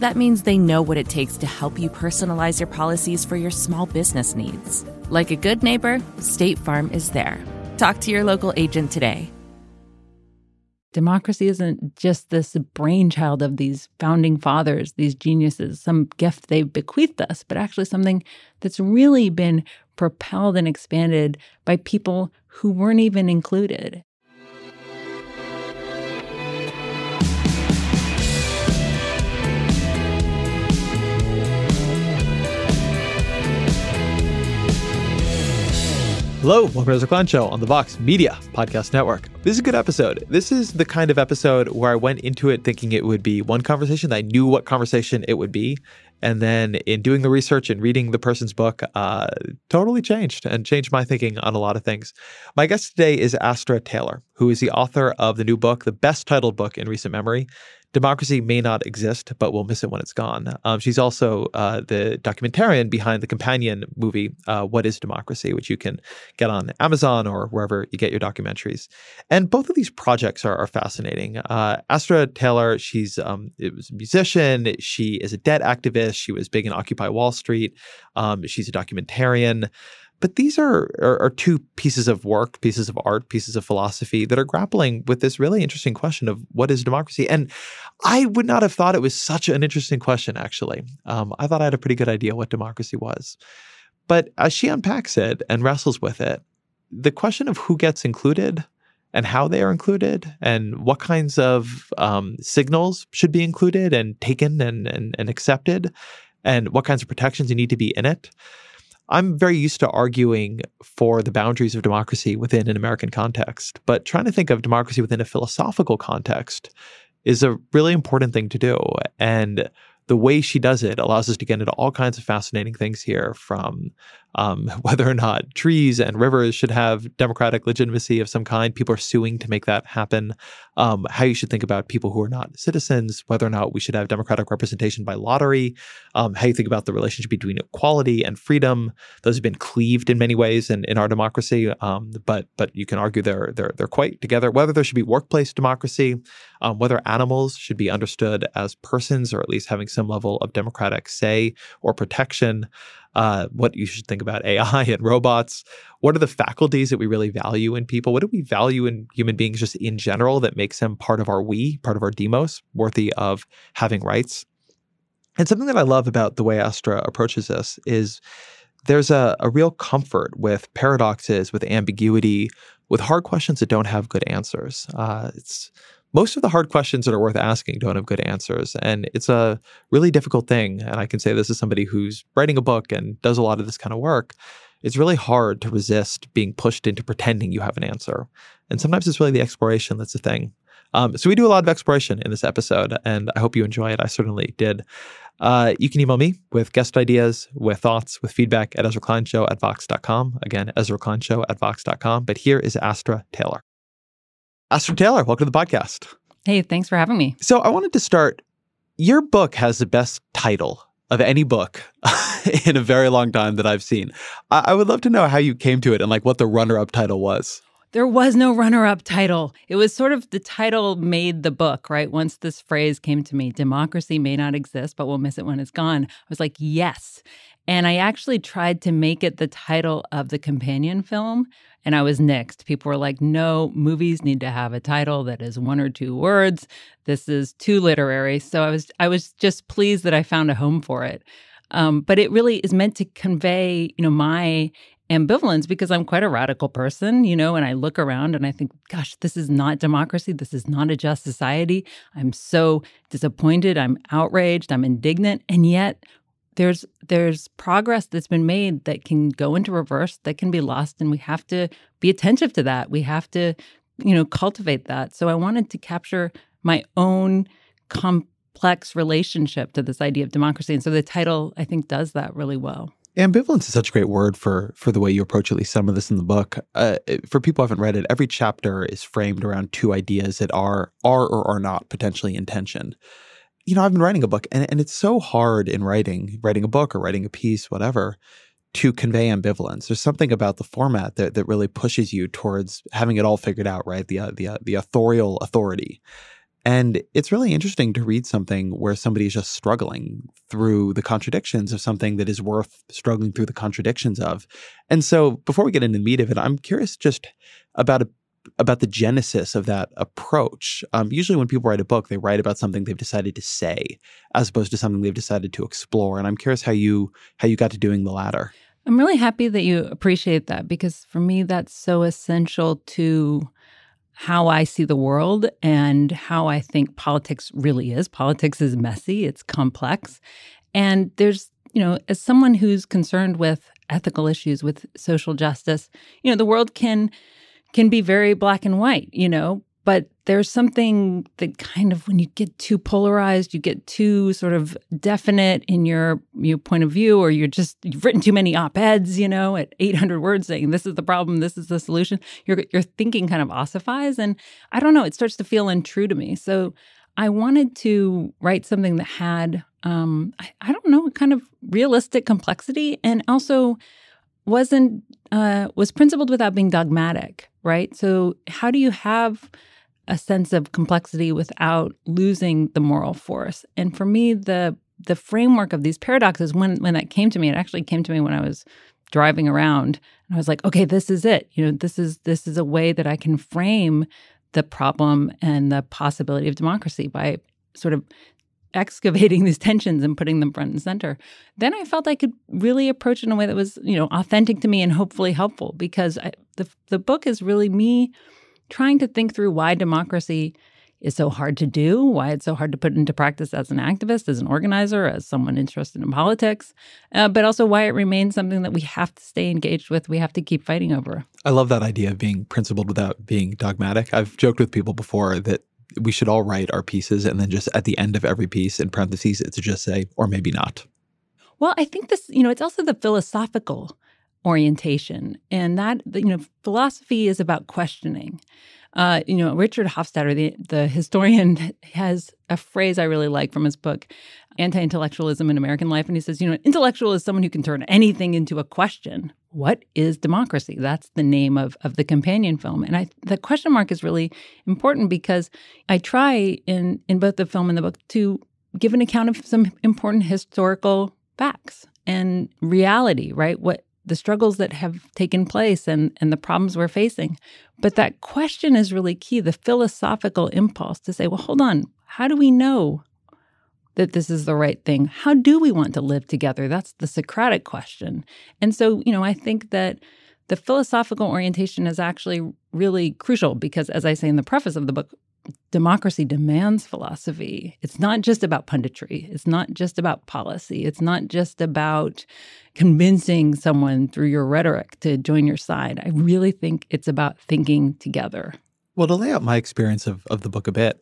That means they know what it takes to help you personalize your policies for your small business needs. Like a good neighbor, State Farm is there. Talk to your local agent today. Democracy isn't just this brainchild of these founding fathers, these geniuses, some gift they've bequeathed us, but actually something that's really been propelled and expanded by people who weren't even included. Hello, welcome to the Klein Show on the Vox Media Podcast Network. This is a good episode. This is the kind of episode where I went into it thinking it would be one conversation. I knew what conversation it would be. And then in doing the research and reading the person's book, uh, totally changed and changed my thinking on a lot of things. My guest today is Astra Taylor, who is the author of the new book, the best titled book in recent memory, democracy may not exist, but we'll miss it when it's gone. Um, she's also uh, the documentarian behind the companion movie, uh, What is Democracy, which you can get on Amazon or wherever you get your documentaries. And both of these projects are, are fascinating. Uh, Astra Taylor, she's um, it was a musician. She is a debt activist. She was big in Occupy Wall Street. Um, she's a documentarian. But these are, are, are two pieces of work, pieces of art, pieces of philosophy that are grappling with this really interesting question of what is democracy. And I would not have thought it was such an interesting question. Actually, um, I thought I had a pretty good idea what democracy was. But as she unpacks it and wrestles with it, the question of who gets included and how they are included and what kinds of um, signals should be included and taken and, and, and accepted and what kinds of protections you need to be in it I'm very used to arguing for the boundaries of democracy within an American context, but trying to think of democracy within a philosophical context is a really important thing to do. And the way she does it allows us to get into all kinds of fascinating things here from um, whether or not trees and rivers should have democratic legitimacy of some kind. People are suing to make that happen. Um, how you should think about people who are not citizens, whether or not we should have democratic representation by lottery, um, how you think about the relationship between equality and freedom. Those have been cleaved in many ways in, in our democracy, um, but but you can argue they're they're they're quite together. Whether there should be workplace democracy, um, whether animals should be understood as persons or at least having some level of democratic say or protection, uh, what you should think about AI and robots. What are the faculties that we really value in people? What do we value in human beings just in general that makes them part of our we, part of our demos, worthy of having rights? And something that I love about the way Astra approaches this is there's a, a real comfort with paradoxes, with ambiguity, with hard questions that don't have good answers. Uh, it's most of the hard questions that are worth asking don't have good answers. And it's a really difficult thing. And I can say this as somebody who's writing a book and does a lot of this kind of work. It's really hard to resist being pushed into pretending you have an answer. And sometimes it's really the exploration that's the thing. Um, so we do a lot of exploration in this episode, and I hope you enjoy it. I certainly did. Uh, you can email me with guest ideas, with thoughts, with feedback at Ezra Klein Show at Vox.com. Again, Ezra Klein Show at Vox.com. But here is Astra Taylor. Astra Taylor, welcome to the podcast. Hey, thanks for having me. So I wanted to start. Your book has the best title of any book in a very long time that I've seen. I, I would love to know how you came to it and like what the runner-up title was. There was no runner up title. It was sort of the title made the book, right? Once this phrase came to me, democracy may not exist, but we'll miss it when it's gone. I was like, yes. And I actually tried to make it the title of the companion film, and I was nixed. People were like, no, movies need to have a title that is one or two words. This is too literary. So I was I was just pleased that I found a home for it. Um, but it really is meant to convey, you know, my ambivalence because I'm quite a radical person, you know, and I look around and I think, gosh, this is not democracy. This is not a just society. I'm so disappointed. I'm outraged. I'm indignant. And yet there's there's progress that's been made that can go into reverse, that can be lost. And we have to be attentive to that. We have to, you know, cultivate that. So I wanted to capture my own complex relationship to this idea of democracy. And so the title, I think, does that really well. Ambivalence is such a great word for for the way you approach at least some of this in the book. Uh, for people who haven't read it, every chapter is framed around two ideas that are are or are not potentially in tension. You know, I've been writing a book, and, and it's so hard in writing, writing a book or writing a piece, whatever, to convey ambivalence. There's something about the format that that really pushes you towards having it all figured out, right? The uh, the uh, the authorial authority. And it's really interesting to read something where somebody is just struggling through the contradictions of something that is worth struggling through the contradictions of. And so, before we get into the meat of it, I'm curious just about a, about the genesis of that approach. Um, usually, when people write a book, they write about something they've decided to say, as opposed to something they've decided to explore. And I'm curious how you how you got to doing the latter. I'm really happy that you appreciate that because for me, that's so essential to how I see the world and how I think politics really is. Politics is messy, it's complex. And there's, you know, as someone who's concerned with ethical issues, with social justice, you know, the world can can be very black and white, you know, but there's something that kind of when you get too polarized you get too sort of definite in your your point of view or you're just you've written too many op-eds you know at 800 words saying this is the problem this is the solution your your thinking kind of ossifies and i don't know it starts to feel untrue to me. So i wanted to write something that had um i, I don't know kind of realistic complexity and also wasn't uh was principled without being dogmatic right so how do you have a sense of complexity without losing the moral force. And for me, the the framework of these paradoxes, when when that came to me, it actually came to me when I was driving around and I was like, okay, this is it. You know, this is this is a way that I can frame the problem and the possibility of democracy by sort of excavating these tensions and putting them front and center then i felt i could really approach it in a way that was you know authentic to me and hopefully helpful because I, the, the book is really me trying to think through why democracy is so hard to do, why it's so hard to put into practice as an activist, as an organizer, as someone interested in politics, uh, but also why it remains something that we have to stay engaged with, we have to keep fighting over. I love that idea of being principled without being dogmatic. I've joked with people before that we should all write our pieces and then just at the end of every piece in parentheses, it's just say, or maybe not. Well, I think this, you know, it's also the philosophical orientation. And that, you know, philosophy is about questioning. Uh, you know, Richard Hofstadter, the, the historian, has a phrase I really like from his book, Anti Intellectualism in American Life. And he says, you know, an intellectual is someone who can turn anything into a question. What is democracy? That's the name of, of the companion film. And I, the question mark is really important because I try in, in both the film and the book to give an account of some important historical facts and reality, right? What the struggles that have taken place and, and the problems we're facing. But that question is really key the philosophical impulse to say, well, hold on, how do we know that this is the right thing? How do we want to live together? That's the Socratic question. And so, you know, I think that the philosophical orientation is actually really crucial because, as I say in the preface of the book, democracy demands philosophy. It's not just about punditry. It's not just about policy. It's not just about convincing someone through your rhetoric to join your side. I really think it's about thinking together. Well, to lay out my experience of, of the book a bit.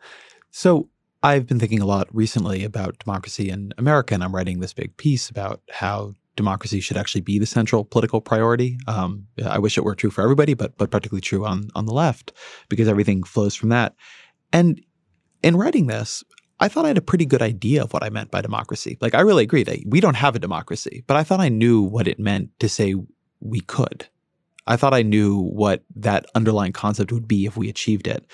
So, I've been thinking a lot recently about democracy in America, and I'm writing this big piece about how democracy should actually be the central political priority. Um, I wish it were true for everybody, but but particularly true on on the left because everything flows from that. And in writing this, I thought I had a pretty good idea of what I meant by democracy. Like, I really agree that we don't have a democracy, but I thought I knew what it meant to say we could. I thought I knew what that underlying concept would be if we achieved it.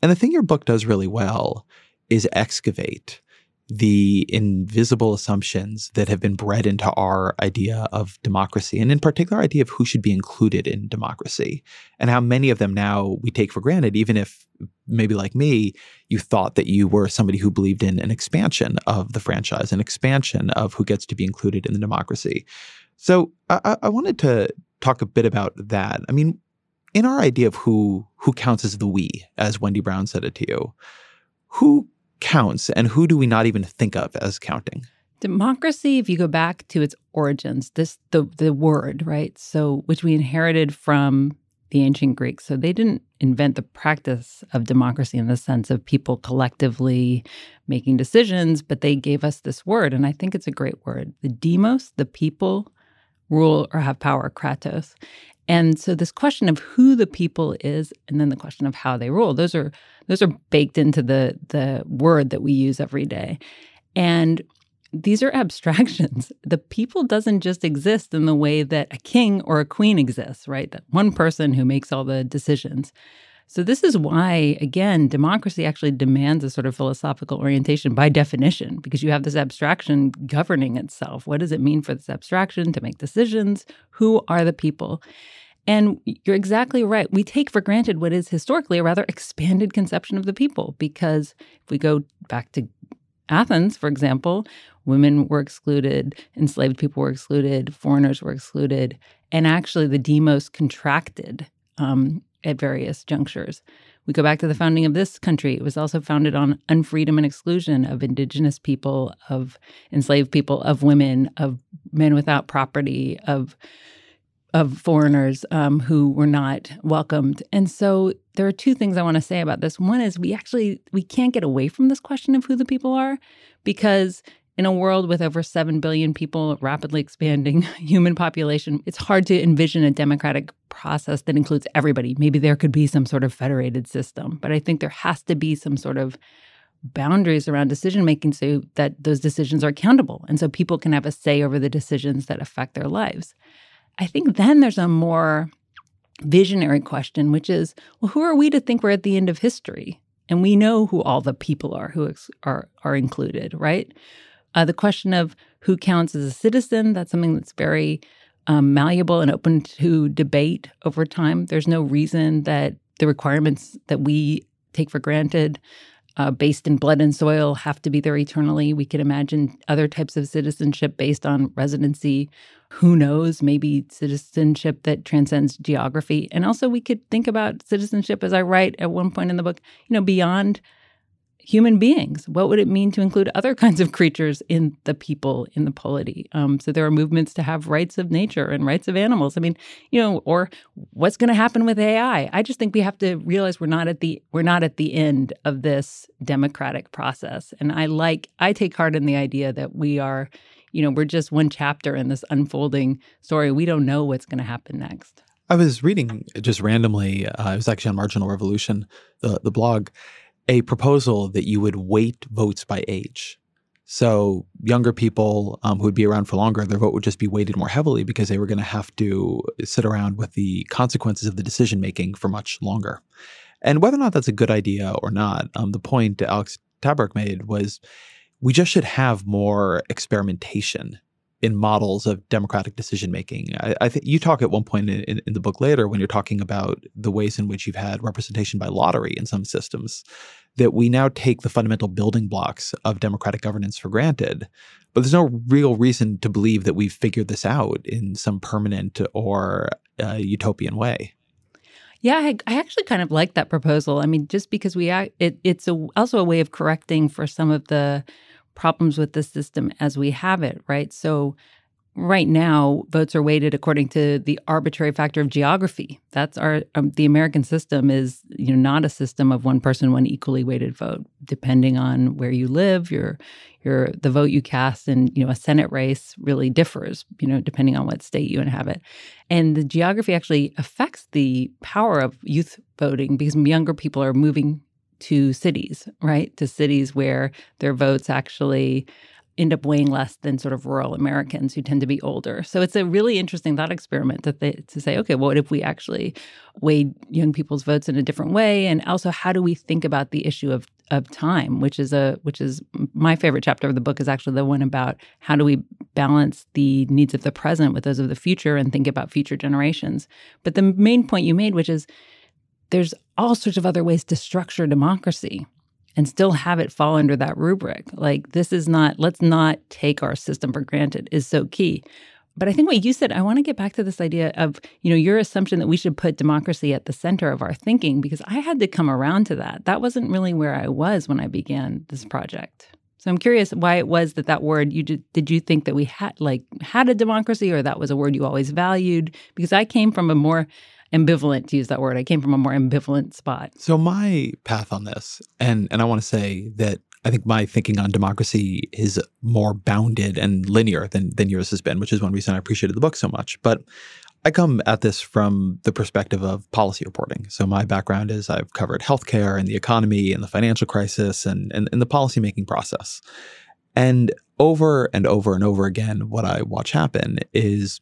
And the thing your book does really well is excavate the invisible assumptions that have been bred into our idea of democracy, and in particular, idea of who should be included in democracy, and how many of them now we take for granted, even if maybe like me, you thought that you were somebody who believed in an expansion of the franchise, an expansion of who gets to be included in the democracy. So I, I wanted to talk a bit about that. I mean, in our idea of who who counts as the we, as Wendy Brown said it to you, who counts and who do we not even think of as counting? Democracy, if you go back to its origins, this the the word, right? So which we inherited from the ancient Greeks. So they didn't invent the practice of democracy in the sense of people collectively making decisions, but they gave us this word. And I think it's a great word. The demos, the people, rule or have power, kratos. And so this question of who the people is and then the question of how they rule, those are those are baked into the the word that we use every day. And these are abstractions. The people doesn't just exist in the way that a king or a queen exists, right? That one person who makes all the decisions. So, this is why, again, democracy actually demands a sort of philosophical orientation by definition, because you have this abstraction governing itself. What does it mean for this abstraction to make decisions? Who are the people? And you're exactly right. We take for granted what is historically a rather expanded conception of the people, because if we go back to Athens, for example, women were excluded, enslaved people were excluded, foreigners were excluded, and actually the demos contracted um, at various junctures. We go back to the founding of this country. It was also founded on unfreedom and exclusion of indigenous people, of enslaved people, of women, of men without property, of of foreigners um, who were not welcomed. And so there are two things I want to say about this. One is we actually we can't get away from this question of who the people are because in a world with over 7 billion people, rapidly expanding human population, it's hard to envision a democratic process that includes everybody. Maybe there could be some sort of federated system, but I think there has to be some sort of boundaries around decision making so that those decisions are accountable and so people can have a say over the decisions that affect their lives. I think then there's a more visionary question, which is well, who are we to think we're at the end of history? And we know who all the people are who ex- are, are included, right? Uh, the question of who counts as a citizen, that's something that's very um, malleable and open to debate over time. There's no reason that the requirements that we take for granted uh, based in blood and soil have to be there eternally. We could imagine other types of citizenship based on residency. Who knows? Maybe citizenship that transcends geography. And also, we could think about citizenship, as I write at one point in the book, you know, beyond human beings. What would it mean to include other kinds of creatures in the people in the polity? Um, so there are movements to have rights of nature and rights of animals. I mean, you know, or what's going to happen with AI? I just think we have to realize we're not at the we're not at the end of this democratic process. And I like I take heart in the idea that we are, you know, we're just one chapter in this unfolding story. We don't know what's going to happen next. I was reading just randomly. Uh, it was actually on Marginal Revolution, the the blog a proposal that you would weight votes by age. So younger people um, who would be around for longer, their vote would just be weighted more heavily because they were going to have to sit around with the consequences of the decision making for much longer. And whether or not that's a good idea or not, um, the point Alex Tabarrok made was we just should have more experimentation in models of democratic decision making. I, I think you talk at one point in, in, the book later when you're talking about the ways in which you've had representation by lottery in some systems that we now take the fundamental building blocks of democratic governance for granted. But there's no real reason to believe that we've figured this out in some permanent or uh, utopian way. Yeah, I, I, actually kind of like that proposal. I mean, just because we it, it's a, also a way of correcting for some of the problems with the system as we have it, right? So right now votes are weighted according to the arbitrary factor of geography. That's our um, the american system is you know not a system of one person one equally weighted vote. Depending on where you live your your the vote you cast in you know a senate race really differs you know depending on what state you inhabit. And the geography actually affects the power of youth voting because younger people are moving to cities, right? To cities where their votes actually end up weighing less than sort of rural Americans who tend to be older. So it's a really interesting thought experiment to, th- to say, okay, what if we actually weighed young people's votes in a different way? And also, how do we think about the issue of of time, which is a which is my favorite chapter of the book is actually the one about how do we balance the needs of the present with those of the future and think about future generations. But the main point you made, which is there's all sorts of other ways to structure democracy and still have it fall under that rubric. Like, this is not, let's not take our system for granted is so key. But I think what you said, I want to get back to this idea of, you know, your assumption that we should put democracy at the center of our thinking, because I had to come around to that. That wasn't really where I was when I began this project. So I'm curious why it was that that word you did, did you think that we had like had a democracy or that was a word you always valued because I came from a more ambivalent to use that word. I came from a more ambivalent spot. So my path on this, and and I want to say that I think my thinking on democracy is more bounded and linear than than yours has been, which is one reason I appreciated the book so much. But I come at this from the perspective of policy reporting. So my background is I've covered healthcare and the economy and the financial crisis and, and, and the policymaking process. And over and over and over again, what I watch happen is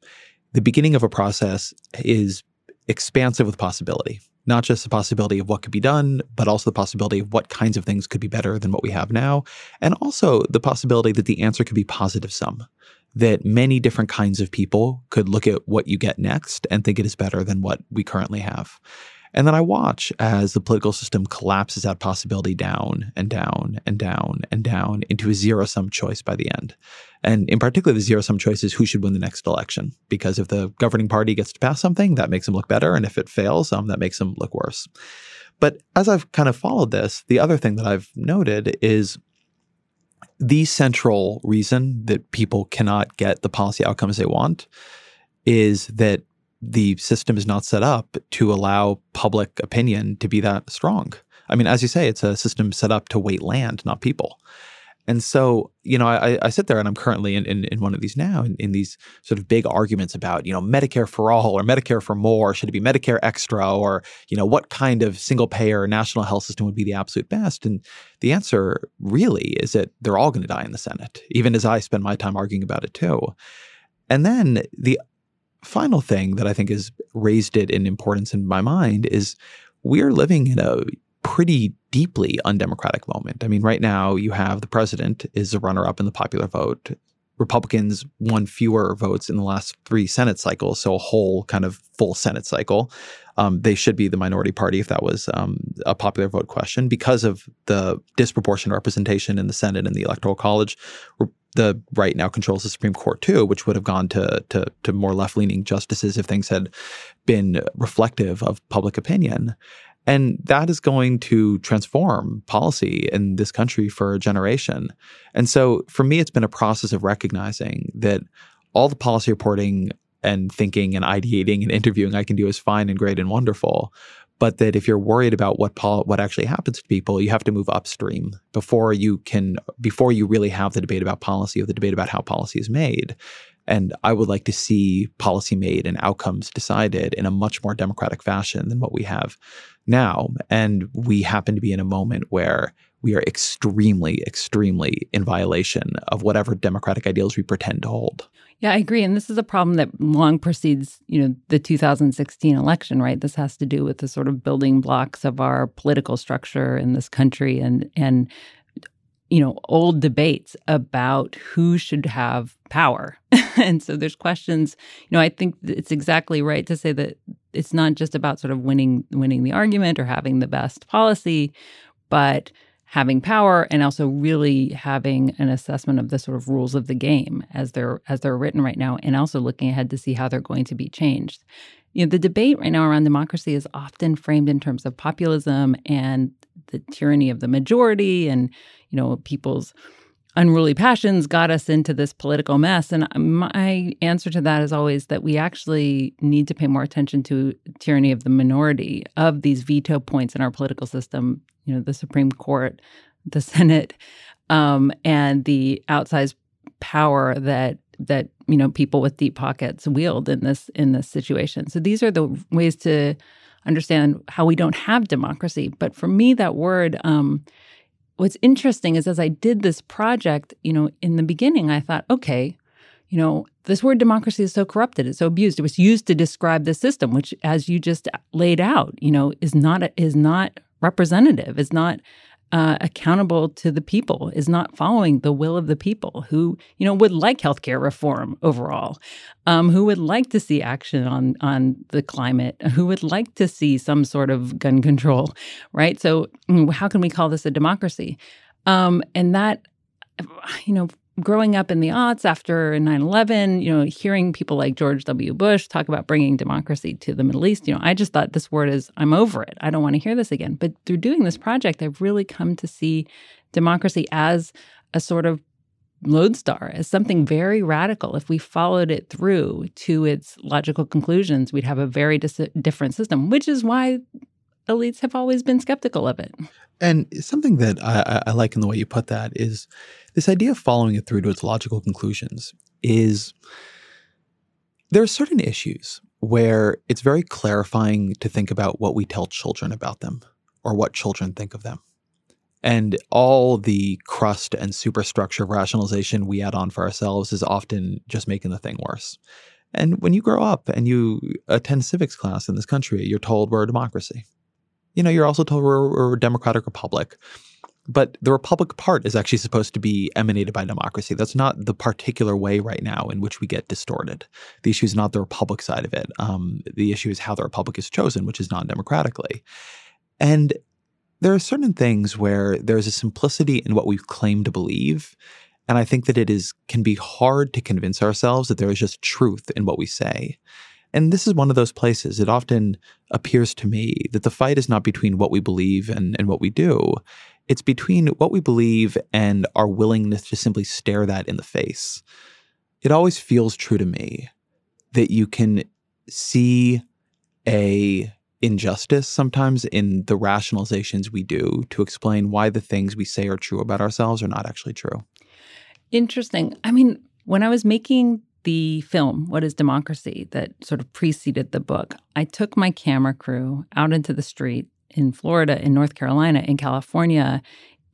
the beginning of a process is expansive with possibility, not just the possibility of what could be done, but also the possibility of what kinds of things could be better than what we have now. And also the possibility that the answer could be positive sum, that many different kinds of people could look at what you get next and think it is better than what we currently have. And then I watch as the political system collapses that possibility down and down and down and down into a zero sum choice by the end. And in particular, the zero sum choice is who should win the next election. Because if the governing party gets to pass something, that makes them look better. And if it fails, um, that makes them look worse. But as I've kind of followed this, the other thing that I've noted is the central reason that people cannot get the policy outcomes they want is that the system is not set up to allow public opinion to be that strong. I mean, as you say, it's a system set up to weight land, not people. And so, you know, I, I sit there and I'm currently in, in, in one of these now in, in, these sort of big arguments about, you know, Medicare for all or Medicare for more. Should it be Medicare extra or, you know, what kind of single payer national health system would be the absolute best? And the answer really is that they're all going to die in the Senate, even as I spend my time arguing about it too. And then the final thing that I think has raised it in importance in my mind is we're living in a pretty deeply undemocratic moment. I mean, right now you have the president is a runner up in the popular vote. Republicans won fewer votes in the last three Senate cycles, so a whole kind of full Senate cycle. Um, they should be the minority party if that was um, a popular vote question because of the disproportionate representation in the Senate and the Electoral College the right now controls the Supreme Court too, which would have gone to to, to more left leaning justices if things had been reflective of public opinion. And that is going to transform policy in this country for a generation. And so for me, it's been a process of recognizing that all the policy reporting and thinking and ideating and interviewing I can do is fine and great and wonderful but that if you're worried about what pol- what actually happens to people, you have to move upstream before you can before you really have the debate about policy or the debate about how policy is made. And I would like to see policy made and outcomes decided in a much more democratic fashion than what we have now. And we happen to be in a moment where we are extremely, extremely in violation of whatever democratic ideals we pretend to hold. Yeah, I agree. And this is a problem that long precedes, you know, the 2016 election, right? This has to do with the sort of building blocks of our political structure in this country and and you know, old debates about who should have power. and so there's questions, you know, I think it's exactly right to say that it's not just about sort of winning winning the argument or having the best policy, but having power and also really having an assessment of the sort of rules of the game as they're as they're written right now and also looking ahead to see how they're going to be changed. You know, the debate right now around democracy is often framed in terms of populism and the tyranny of the majority and you know people's unruly passions got us into this political mess and my answer to that is always that we actually need to pay more attention to tyranny of the minority of these veto points in our political system you know the Supreme Court, the Senate, um, and the outsized power that that you know people with deep pockets wield in this in this situation. So these are the ways to understand how we don't have democracy. But for me, that word. Um, what's interesting is as I did this project, you know, in the beginning, I thought, okay, you know, this word democracy is so corrupted, it's so abused. It was used to describe the system, which, as you just laid out, you know, is not is not representative. Is not uh, accountable to the people, is not following the will of the people who, you know, would like healthcare reform overall, um, who would like to see action on on the climate, who would like to see some sort of gun control, right? So, mm, how can we call this a democracy? Um, and that, you know, growing up in the aughts after 9-11 you know hearing people like george w. Bush talk about bringing democracy to the middle east you know i just thought this word is i'm over it. I don't want to hear this again. But through doing this project i've really come to see democracy as a sort of lodestar as something very radical. If we followed it through to its logical conclusions we'd have a very dis- different system which is why elites have always been skeptical of it. And something that I, I, like in the way you put that is this idea of following it through to its logical conclusions is there are certain issues where it's very clarifying to think about what we tell children about them or what children think of them. And all the crust and superstructure of rationalization we add on for ourselves is often just making the thing worse. And when you grow up and you attend civics class in this country, you're told we're a democracy. You know, you're also told we're, we're a democratic republic. But the republic part is actually supposed to be emanated by democracy. That's not the particular way right now in which we get distorted. The issue is not the republic side of it. Um, the issue is how the republic is chosen, which is non democratically. And there are certain things where there's a simplicity in what we claim to believe. And I think that it is can be hard to convince ourselves that there is just truth in what we say. And this is one of those places. It often appears to me that the fight is not between what we believe and, and what we do. It's between what we believe and our willingness to simply stare that in the face. It always feels true to me that you can see a injustice sometimes in the rationalizations we do to explain why the things we say are true about ourselves are not actually true. Interesting. I mean, when I was making the film, What is Democracy, that sort of preceded the book, I took my camera crew out into the street in Florida, in North Carolina, in California,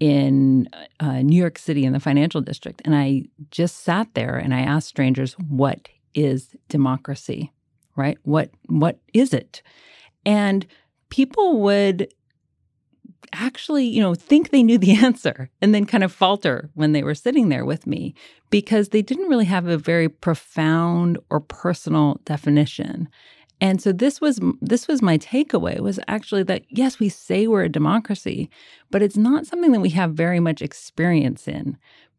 in uh, New York City, in the financial district. And I just sat there and I asked strangers, what is democracy? Right? What what is it? And people would actually, you know, think they knew the answer and then kind of falter when they were sitting there with me because they didn't really have a very profound or personal definition. And so this was this was my takeaway was actually that yes, we say we're a democracy, but it's not something that we have very much experience in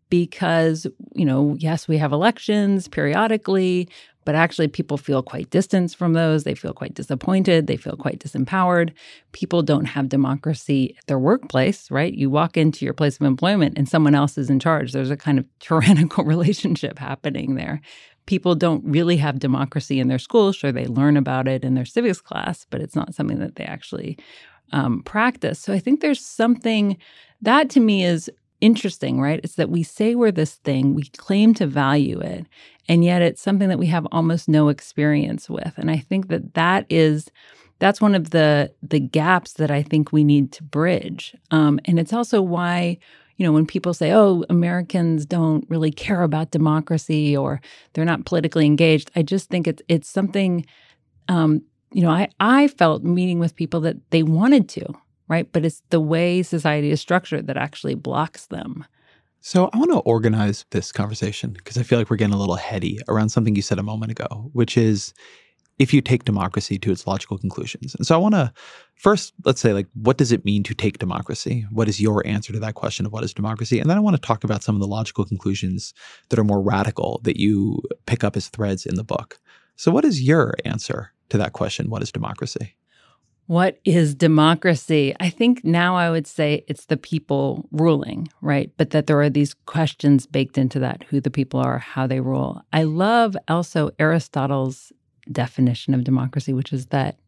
because, you know, yes, we have elections periodically, but actually people feel quite distant from those. They feel quite disappointed, they feel quite disempowered. People don't have democracy at their workplace, right? You walk into your place of employment and someone else is in charge. There's a kind of tyrannical relationship happening there people don't really have democracy in their schools. Sure, they learn about it in their civics class, but it's not something that they actually um, practice. So I think there's something that to me is interesting, right? It's that we say we're this thing, we claim to value it, and yet it's something that we have almost no experience with. And I think that that is that's one of the the gaps that I think we need to bridge. Um, and it's also why you know, when people say, oh, Americans don't really care about democracy or they're not politically engaged, I just think it's it's something um, you know, I, I felt meeting with people that they wanted to, right? But it's the way society is structured that actually blocks them. So I want to organize this conversation because I feel like we're getting a little heady around something you said a moment ago, which is if you take democracy to its logical conclusions. And so I want to first, let's say, like, what does it mean to take democracy? What is your answer to that question of what is democracy? And then I want to talk about some of the logical conclusions that are more radical that you pick up as threads in the book. So, what is your answer to that question? What is democracy? What is democracy? I think now I would say it's the people ruling, right? But that there are these questions baked into that who the people are, how they rule. I love also Aristotle's definition of democracy, which is that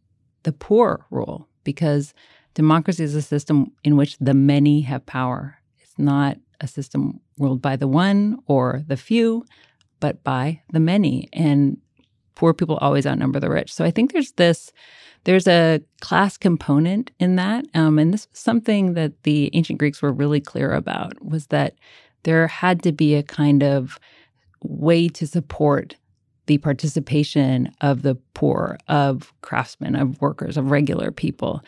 the poor rule, because democracy is a system in which the many have power. It's not a system ruled by the one or the few, but by the many. And poor people always outnumber the rich. So I think there's this there's a class component in that, um, and this was something that the ancient Greeks were really clear about was that there had to be a kind of way to support the participation of the poor, of craftsmen, of workers, of regular people.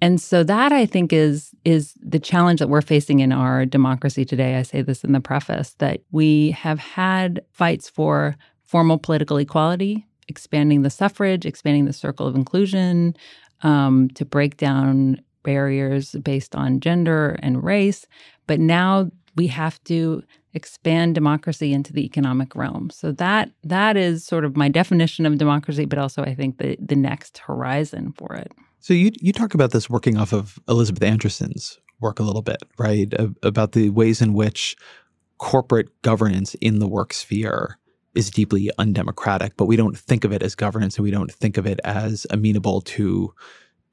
And so that I think is is the challenge that we're facing in our democracy today. I say this in the preface that we have had fights for formal political equality, expanding the suffrage, expanding the circle of inclusion, um, to break down barriers based on gender and race. But now we have to expand democracy into the economic realm. So that that is sort of my definition of democracy, but also I think the the next horizon for it. So you you talk about this working off of Elizabeth Anderson's work a little bit, right? About the ways in which corporate governance in the work sphere is deeply undemocratic, but we don't think of it as governance and we don't think of it as amenable to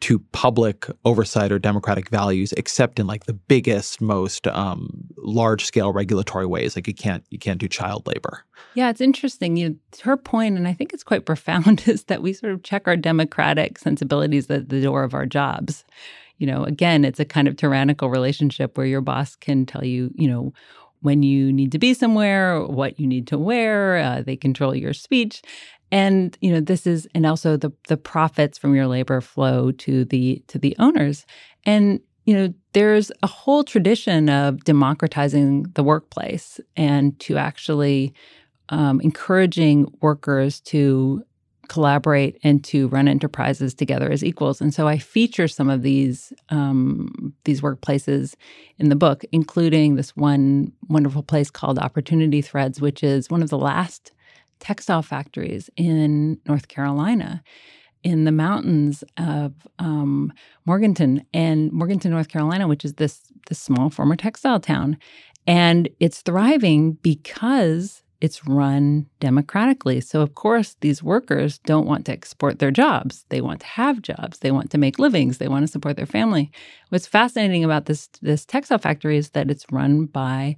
to public oversight or democratic values, except in like the biggest, most um, large scale regulatory ways. Like you can't you can't do child labor. Yeah, it's interesting. You her point, and I think it's quite profound, is that we sort of check our democratic sensibilities at the door of our jobs. You know, again, it's a kind of tyrannical relationship where your boss can tell you, you know, when you need to be somewhere, what you need to wear. Uh, they control your speech, and you know this is and also the the profits from your labor flow to the to the owners and you know there's a whole tradition of democratizing the workplace and to actually um, encouraging workers to collaborate and to run enterprises together as equals. And so I feature some of these um, these workplaces in the book, including this one wonderful place called Opportunity Threads, which is one of the last textile factories in North Carolina in the mountains of um, Morganton and Morganton, North Carolina, which is this this small former textile town, and it's thriving because it's run democratically. So of course, these workers don't want to export their jobs; they want to have jobs, they want to make livings, they want to support their family. What's fascinating about this this textile factory is that it's run by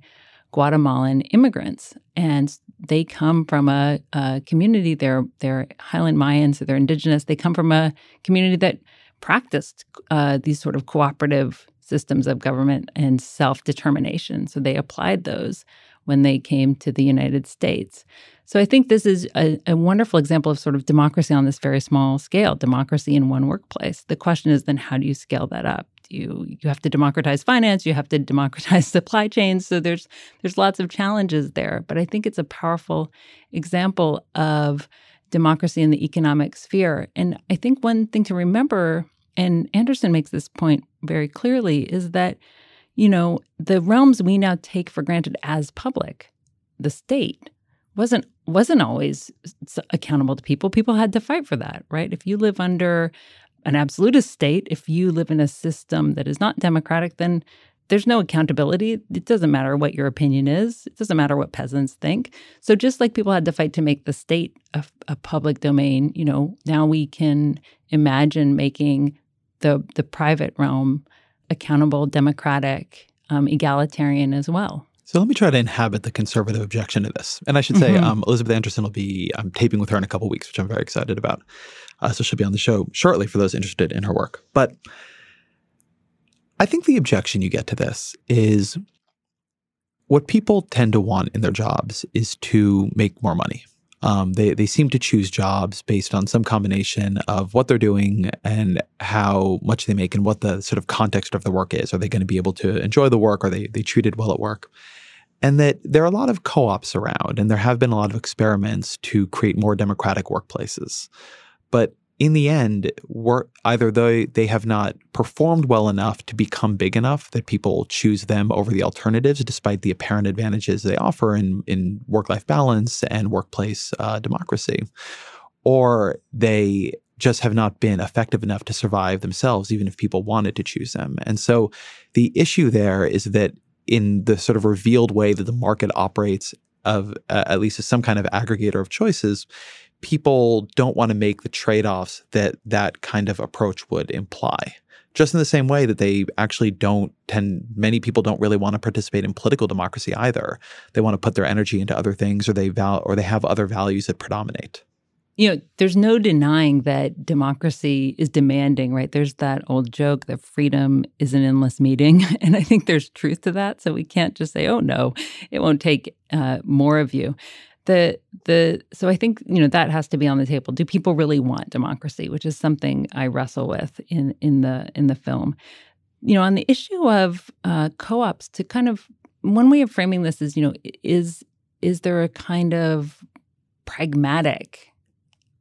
Guatemalan immigrants, and they come from a, a, community. They're they're Highland Mayans, so they're indigenous. They come from a community that practiced uh, these sort of cooperative systems of government and self determination. So they applied those when they came to the United States. So I think this is a, a, wonderful example of sort of democracy on this very small scale, democracy in one workplace. The question is then how do you scale that up? You you have to democratize finance, you have to democratize supply chains. So there's there's lots of challenges there, but I think it's a powerful example of democracy in the economic sphere. And I think one thing to remember and Anderson makes this point very clearly is that you know, the realms we now take for granted as public, the state wasn't wasn't always accountable to people. People had to fight for that, right? If you live under an absolutist state, if you live in a system that is not democratic, then there's no accountability. It doesn't matter what your opinion is. It doesn't matter what peasants think. So just like people had to fight to make the state a, a public domain, you know, now we can imagine making the the private realm accountable, democratic, um, egalitarian as well. So let me try to inhabit the conservative objection to this. And I should say, mm-hmm. um, Elizabeth Anderson will be, I'm taping with her in a couple weeks, which I'm very excited about. Uh, so she'll be on the show shortly for those interested in her work. But I think the objection you get to this is what people tend to want in their jobs is to make more money. Um, they they seem to choose jobs based on some combination of what they're doing and how much they make and what the sort of context of the work is. Are they going to be able to enjoy the work? Are they they treated well at work? And that there are a lot of co-ops around, and there have been a lot of experiments to create more democratic workplaces. But in the end, were either they they have not performed well enough to become big enough that people choose them over the alternatives, despite the apparent advantages they offer in in work life balance and workplace uh, democracy, or they just have not been effective enough to survive themselves, even if people wanted to choose them. And so, the issue there is that in the sort of revealed way that the market operates of uh, at least as some kind of aggregator of choices people don't want to make the trade-offs that that kind of approach would imply just in the same way that they actually don't tend many people don't really want to participate in political democracy either they want to put their energy into other things or they val or they have other values that predominate you know, there's no denying that democracy is demanding, right? There's that old joke that freedom is an endless meeting. And I think there's truth to that. So we can't just say, oh, no, it won't take uh, more of you. The the so I think you know that has to be on the table. Do people really want democracy, which is something I wrestle with in in the in the film. You know, on the issue of uh, co-ops, to kind of one way of framing this is, you know, is is there a kind of pragmatic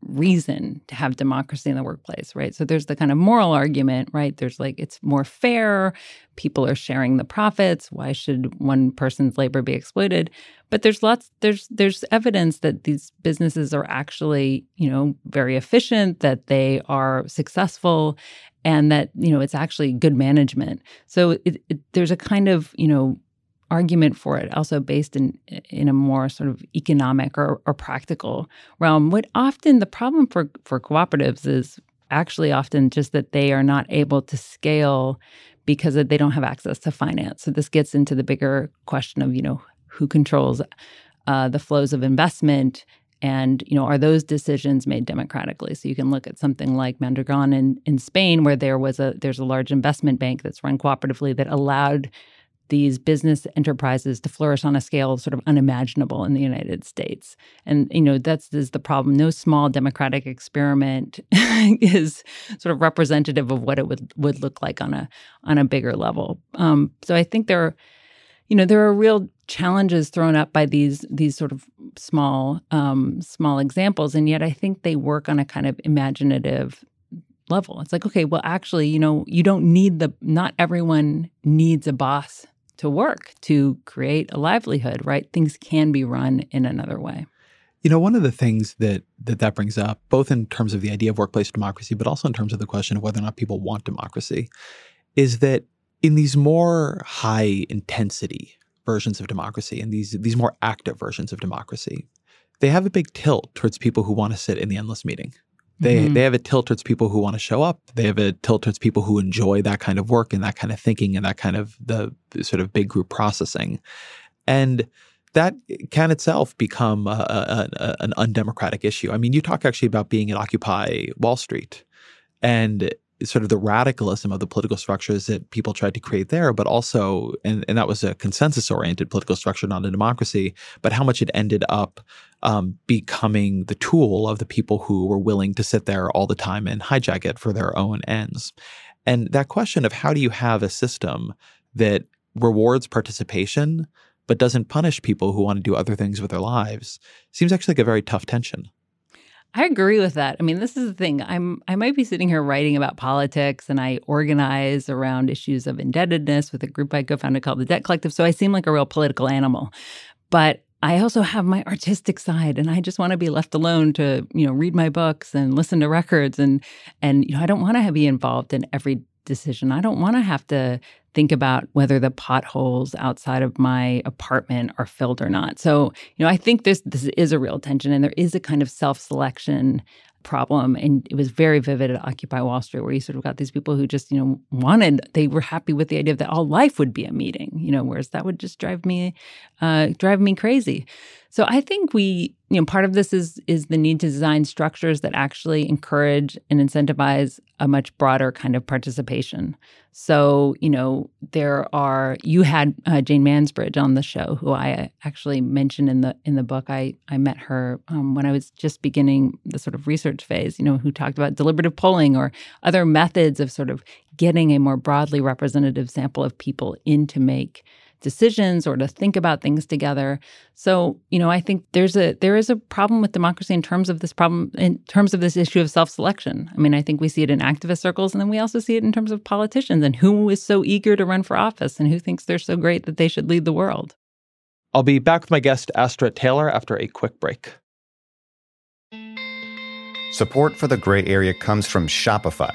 reason to have democracy in the workplace, right? So there's the kind of moral argument, right? There's like it's more fair, people are sharing the profits, why should one person's labor be exploited? But there's lots there's there's evidence that these businesses are actually, you know, very efficient, that they are successful and that, you know, it's actually good management. So it, it, there's a kind of, you know, argument for it, also based in in a more sort of economic or, or practical realm. What often the problem for for cooperatives is actually often just that they are not able to scale because they don't have access to finance. So this gets into the bigger question of you know who controls uh, the flows of investment and you know are those decisions made democratically so you can look at something like mondragon in, in spain where there was a there's a large investment bank that's run cooperatively that allowed these business enterprises to flourish on a scale sort of unimaginable in the United States. And you know that's is the problem. No small democratic experiment is sort of representative of what it would would look like on a on a bigger level. Um, so I think there, are, you know, there are real challenges thrown up by these these sort of small um, small examples, and yet I think they work on a kind of imaginative level. It's like, okay, well, actually, you know, you don't need the, not everyone needs a boss to work to create a livelihood, right? Things can be run in another way. You know, one of the things that that that brings up, both in terms of the idea of workplace democracy, but also in terms of the question of whether or not people want democracy, is that in these more high intensity versions of democracy and these these more active versions of democracy, they have a big tilt towards people who want to sit in the endless meeting. They mm-hmm. they have a tilt towards people who want to show up. They have a tilt towards people who enjoy that kind of work and that kind of thinking and that kind of the, sort of big group processing, and that can itself become a, a, a, an undemocratic issue. I mean, you talk actually about being at Occupy Wall Street, and sort of the radicalism of the political structures that people tried to create there, but also, and, and that was a consensus oriented political structure, not a democracy, but how much it ended up um, becoming the tool of the people who were willing to sit there all the time and hijack it for their own ends. And that question of how do you have a system that rewards participation but doesn't punish people who want to do other things with their lives seems actually like a very tough tension. I agree with that. I mean, this is the thing. I'm I might be sitting here writing about politics and I organize around issues of indebtedness with a group I co-founded called the Debt Collective. So I seem like a real political animal. But I also have my artistic side and I just want to be left alone to, you know, read my books and listen to records and and you know, I don't want to be involved in every decision. I don't want to have to think about whether the potholes outside of my apartment are filled or not. So, you know, I think this this is a real tension and there is a kind of self-selection problem and it was very vivid at occupy wall street where you sort of got these people who just you know wanted they were happy with the idea that all life would be a meeting you know whereas that would just drive me uh, drive me crazy so I think we, you know, part of this is is the need to design structures that actually encourage and incentivize a much broader kind of participation. So, you know, there are you had uh, Jane Mansbridge on the show, who I actually mentioned in the in the book. I I met her um, when I was just beginning the sort of research phase. You know, who talked about deliberative polling or other methods of sort of getting a more broadly representative sample of people in to make decisions or to think about things together. So, you know, I think there's a there is a problem with democracy in terms of this problem in terms of this issue of self-selection. I mean, I think we see it in activist circles and then we also see it in terms of politicians and who is so eager to run for office and who thinks they're so great that they should lead the world. I'll be back with my guest Astra Taylor after a quick break. Support for the gray area comes from Shopify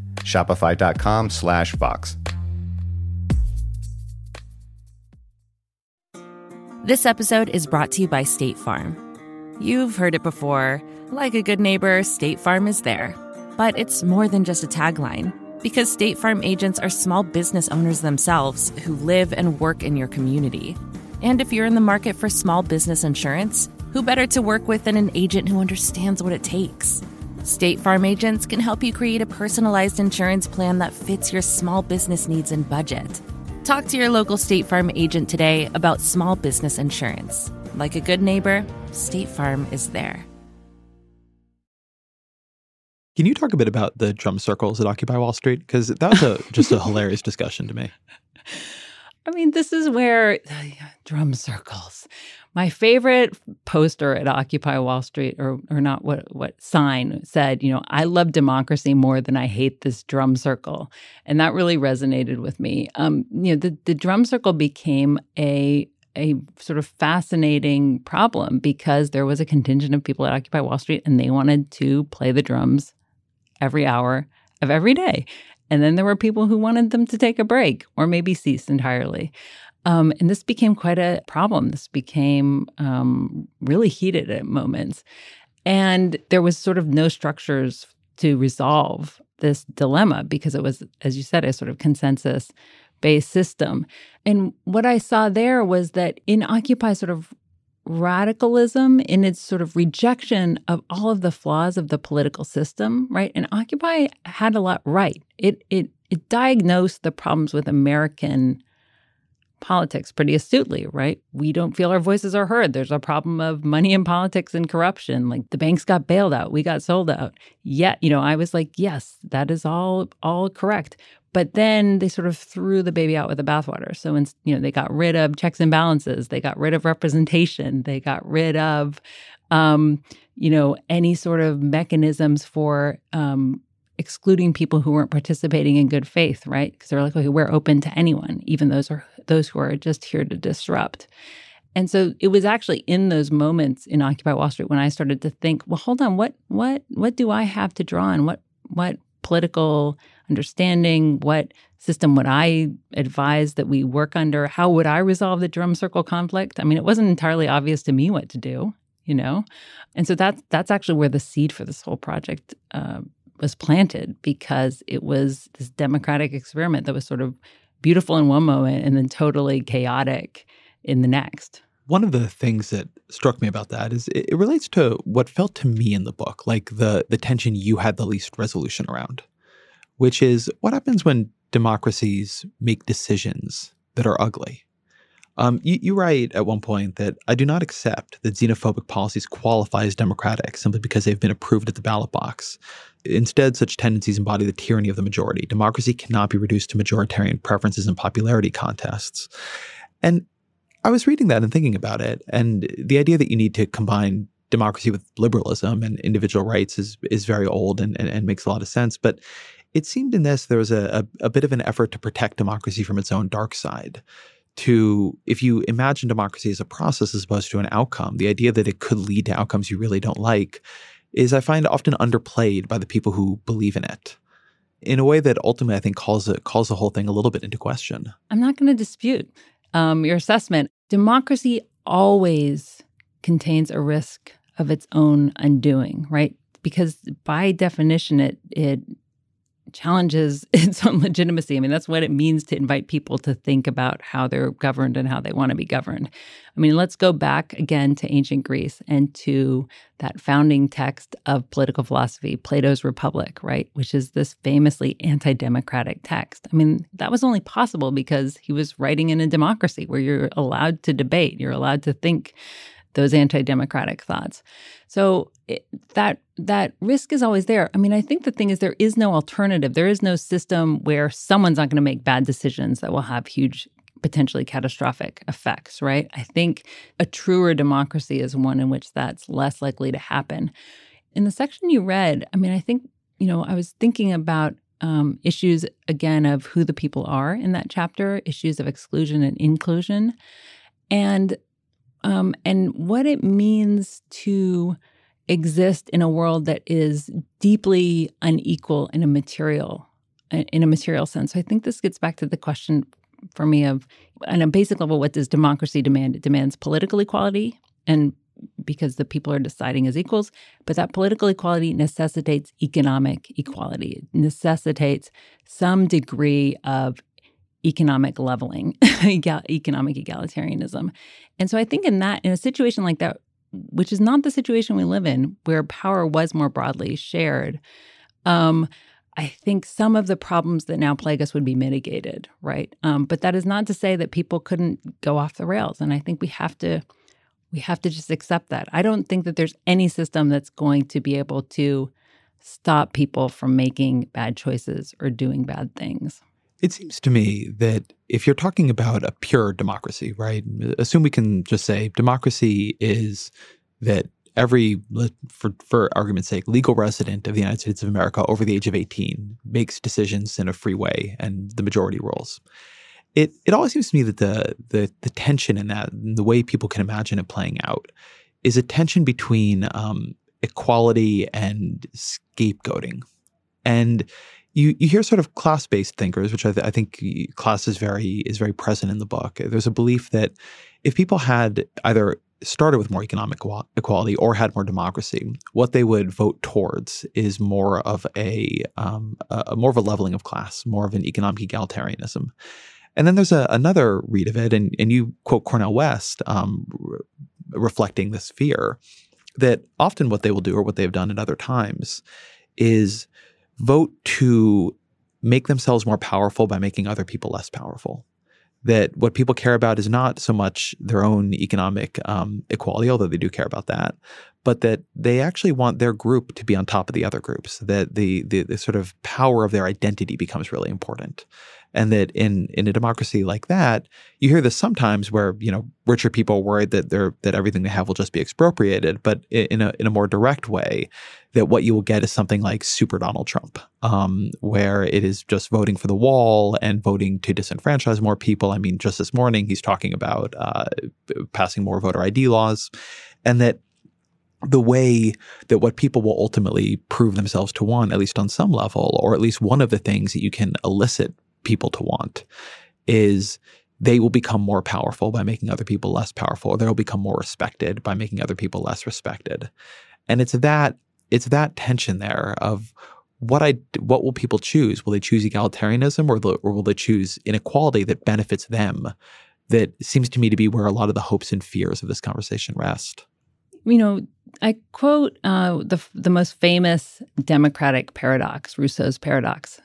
Shopify.com slash Vox. This episode is brought to you by State Farm. You've heard it before. Like a good neighbor, State Farm is there. But it's more than just a tagline because State Farm agents are small business owners themselves who live and work in your community. And if you're in the market for small business insurance, who better to work with than an agent who understands what it takes? State Farm agents can help you create a personalized insurance plan that fits your small business needs and budget. Talk to your local State Farm agent today about small business insurance. Like a good neighbor, State Farm is there. Can you talk a bit about the drum circles at Occupy Wall Street? Because that was a, just a hilarious discussion to me. I mean, this is where drum circles. My favorite poster at Occupy Wall Street, or or not what what sign said, you know, I love democracy more than I hate this drum circle, and that really resonated with me. Um, you know, the the drum circle became a a sort of fascinating problem because there was a contingent of people at Occupy Wall Street, and they wanted to play the drums every hour of every day. And then there were people who wanted them to take a break or maybe cease entirely. Um, and this became quite a problem. This became um, really heated at moments. And there was sort of no structures to resolve this dilemma because it was, as you said, a sort of consensus based system. And what I saw there was that in Occupy sort of radicalism in its sort of rejection of all of the flaws of the political system, right? And Occupy had a lot right. It it it diagnosed the problems with American politics pretty astutely, right? We don't feel our voices are heard. There's a problem of money in politics and corruption. Like the banks got bailed out, we got sold out. Yet, you know, I was like, yes, that is all all correct. But then they sort of threw the baby out with the bathwater. So, in, you know, they got rid of checks and balances, they got rid of representation, they got rid of, um, you know, any sort of mechanisms for um, excluding people who weren't participating in good faith, right? Because they're like, okay, we're open to anyone, even those are those who are just here to disrupt. And so it was actually in those moments in Occupy Wall Street when I started to think, well, hold on, what what what do I have to draw on? What what political understanding what system would I advise that we work under? How would I resolve the drum circle conflict? I mean, it wasn't entirely obvious to me what to do, you know? And so that's, that's actually where the seed for this whole project uh, was planted because it was this democratic experiment that was sort of beautiful in one moment and then totally chaotic in the next. One of the things that struck me about that is it, it relates to what felt to me in the book, like the the tension you had the least resolution around which is what happens when democracies make decisions that are ugly. Um, you, you, write at one point that I do not accept that xenophobic policies qualify as democratic simply because they've been approved at the ballot box. Instead, such tendencies embody the tyranny of the majority. Democracy cannot be reduced to majoritarian preferences and popularity contests. And I was reading that and thinking about it, and the idea that you need to combine democracy with liberalism and individual rights is is very old and, and, and makes a lot of sense. But it seemed in this there was a, a, a bit of an effort to protect democracy from its own dark side to if you imagine democracy as a process as opposed to an outcome, the idea that it could lead to outcomes you really don't like is I find often underplayed by the people who believe in it in a way that ultimately I think calls it calls the whole thing a little bit into question. I'm not going to dispute um, your assessment. Democracy always contains a risk of its own undoing, right? Because by definition, it it challenges its own legitimacy. I mean, that's what it means to invite people to think about how they're governed and how they want to be governed. I mean, let's go back again to ancient Greece and to that founding text of political philosophy, Plato's Republic, right? Which is this famously anti democratic text. I mean, that was only possible because he was writing in a democracy where you're allowed to debate, you're allowed to think those anti-democratic thoughts. So that that risk is always there. I mean, I think the thing is there is no alternative. There is no system where someone's not going to make bad decisions that will have huge potentially catastrophic effects, right? I think a truer democracy is one in which that's less likely to happen. In the section you read, I mean, I think, you know, I was thinking about um, issues again of who the people are in that chapter, issues of exclusion and inclusion, and um, and what it means to exist in a world that is deeply unequal in a material in a material sense. So I think this gets back to the question for me of on a basic level, what does democracy demand? It demands political equality and because the people are deciding as equals, but that political equality necessitates economic equality. It necessitates some degree of economic leveling, economic egalitarianism. And so I think in that, in a situation like that, which is not the situation we live in, where power was more broadly shared, um, I think some of the problems that now plague us would be mitigated, right? Um, but that is not to say that people couldn't go off the rails, and I think we have to we have to just accept that. I don't think that there's any system that's going to be able to stop people from making bad choices or doing bad things. It seems to me that if you're talking about a pure democracy, right? Assume we can just say democracy is that every, for, for argument's sake, legal resident of the United States of America over the age of 18 makes decisions in a free way and the majority rules it it always seems to me that the the the tension in that, the way people can imagine it playing out, is a tension between um, equality and scapegoating, and you you hear sort of class based thinkers, which I, th- I, think class is very is very present in the book. There's a belief that if people had either started with more economic equality or had more democracy, what they would vote towards is more of a, um, a more of a leveling of class, more of an economic egalitarianism. And then there's a, another read of it, and, and you quote Cornel West um, re- reflecting this fear that often what they will do, or what they've done at other times, is vote to make themselves more powerful by making other people less powerful. That what people care about is not so much their own economic um, equality, although they do care about that, but that they actually want their group to be on top of the other groups. That the, the, the sort of power of their identity becomes really important and that in in a democracy like that, you hear this sometimes where you know richer people are worried that they're that everything they have will just be expropriated, but in a in a more direct way, that what you will get is something like Super Donald Trump, um, where it is just voting for the wall and voting to disenfranchise more people. I mean, just this morning he's talking about uh, passing more voter ID laws, and that the way that what people will ultimately prove themselves to want, at least on some level, or at least one of the things that you can elicit people to want is they will become more powerful by making other people less powerful, or they'll become more respected by making other people less respected. And it's that it's that tension there of what I what will people choose? Will they choose egalitarianism or, the, or will they choose inequality that benefits them? That seems to me to be where a lot of the hopes and fears of this conversation rest. You know, I quote uh, the the most famous democratic paradox, Rousseau's paradox,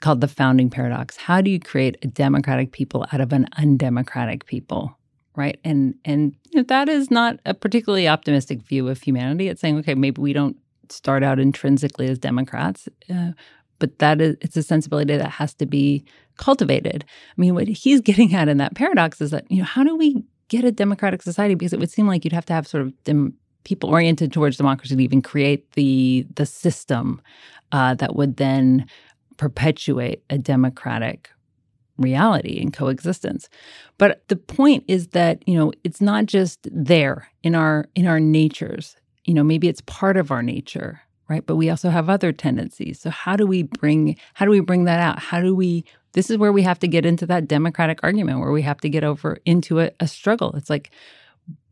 called the founding paradox. How do you create a democratic people out of an undemocratic people? Right. And and that is not a particularly optimistic view of humanity. It's saying, okay, maybe we don't start out intrinsically as Democrats, uh, but that is it's a sensibility that has to be cultivated. I mean, what he's getting at in that paradox is that, you know, how do we get a democratic society? Because it would seem like you'd have to have sort of dem- people oriented towards democracy to even create the the system uh, that would then perpetuate a democratic reality and coexistence. But the point is that, you know, it's not just there in our in our natures. You know, maybe it's part of our nature, right? But we also have other tendencies. So how do we bring how do we bring that out? How do we this is where we have to get into that democratic argument where we have to get over into a, a struggle. It's like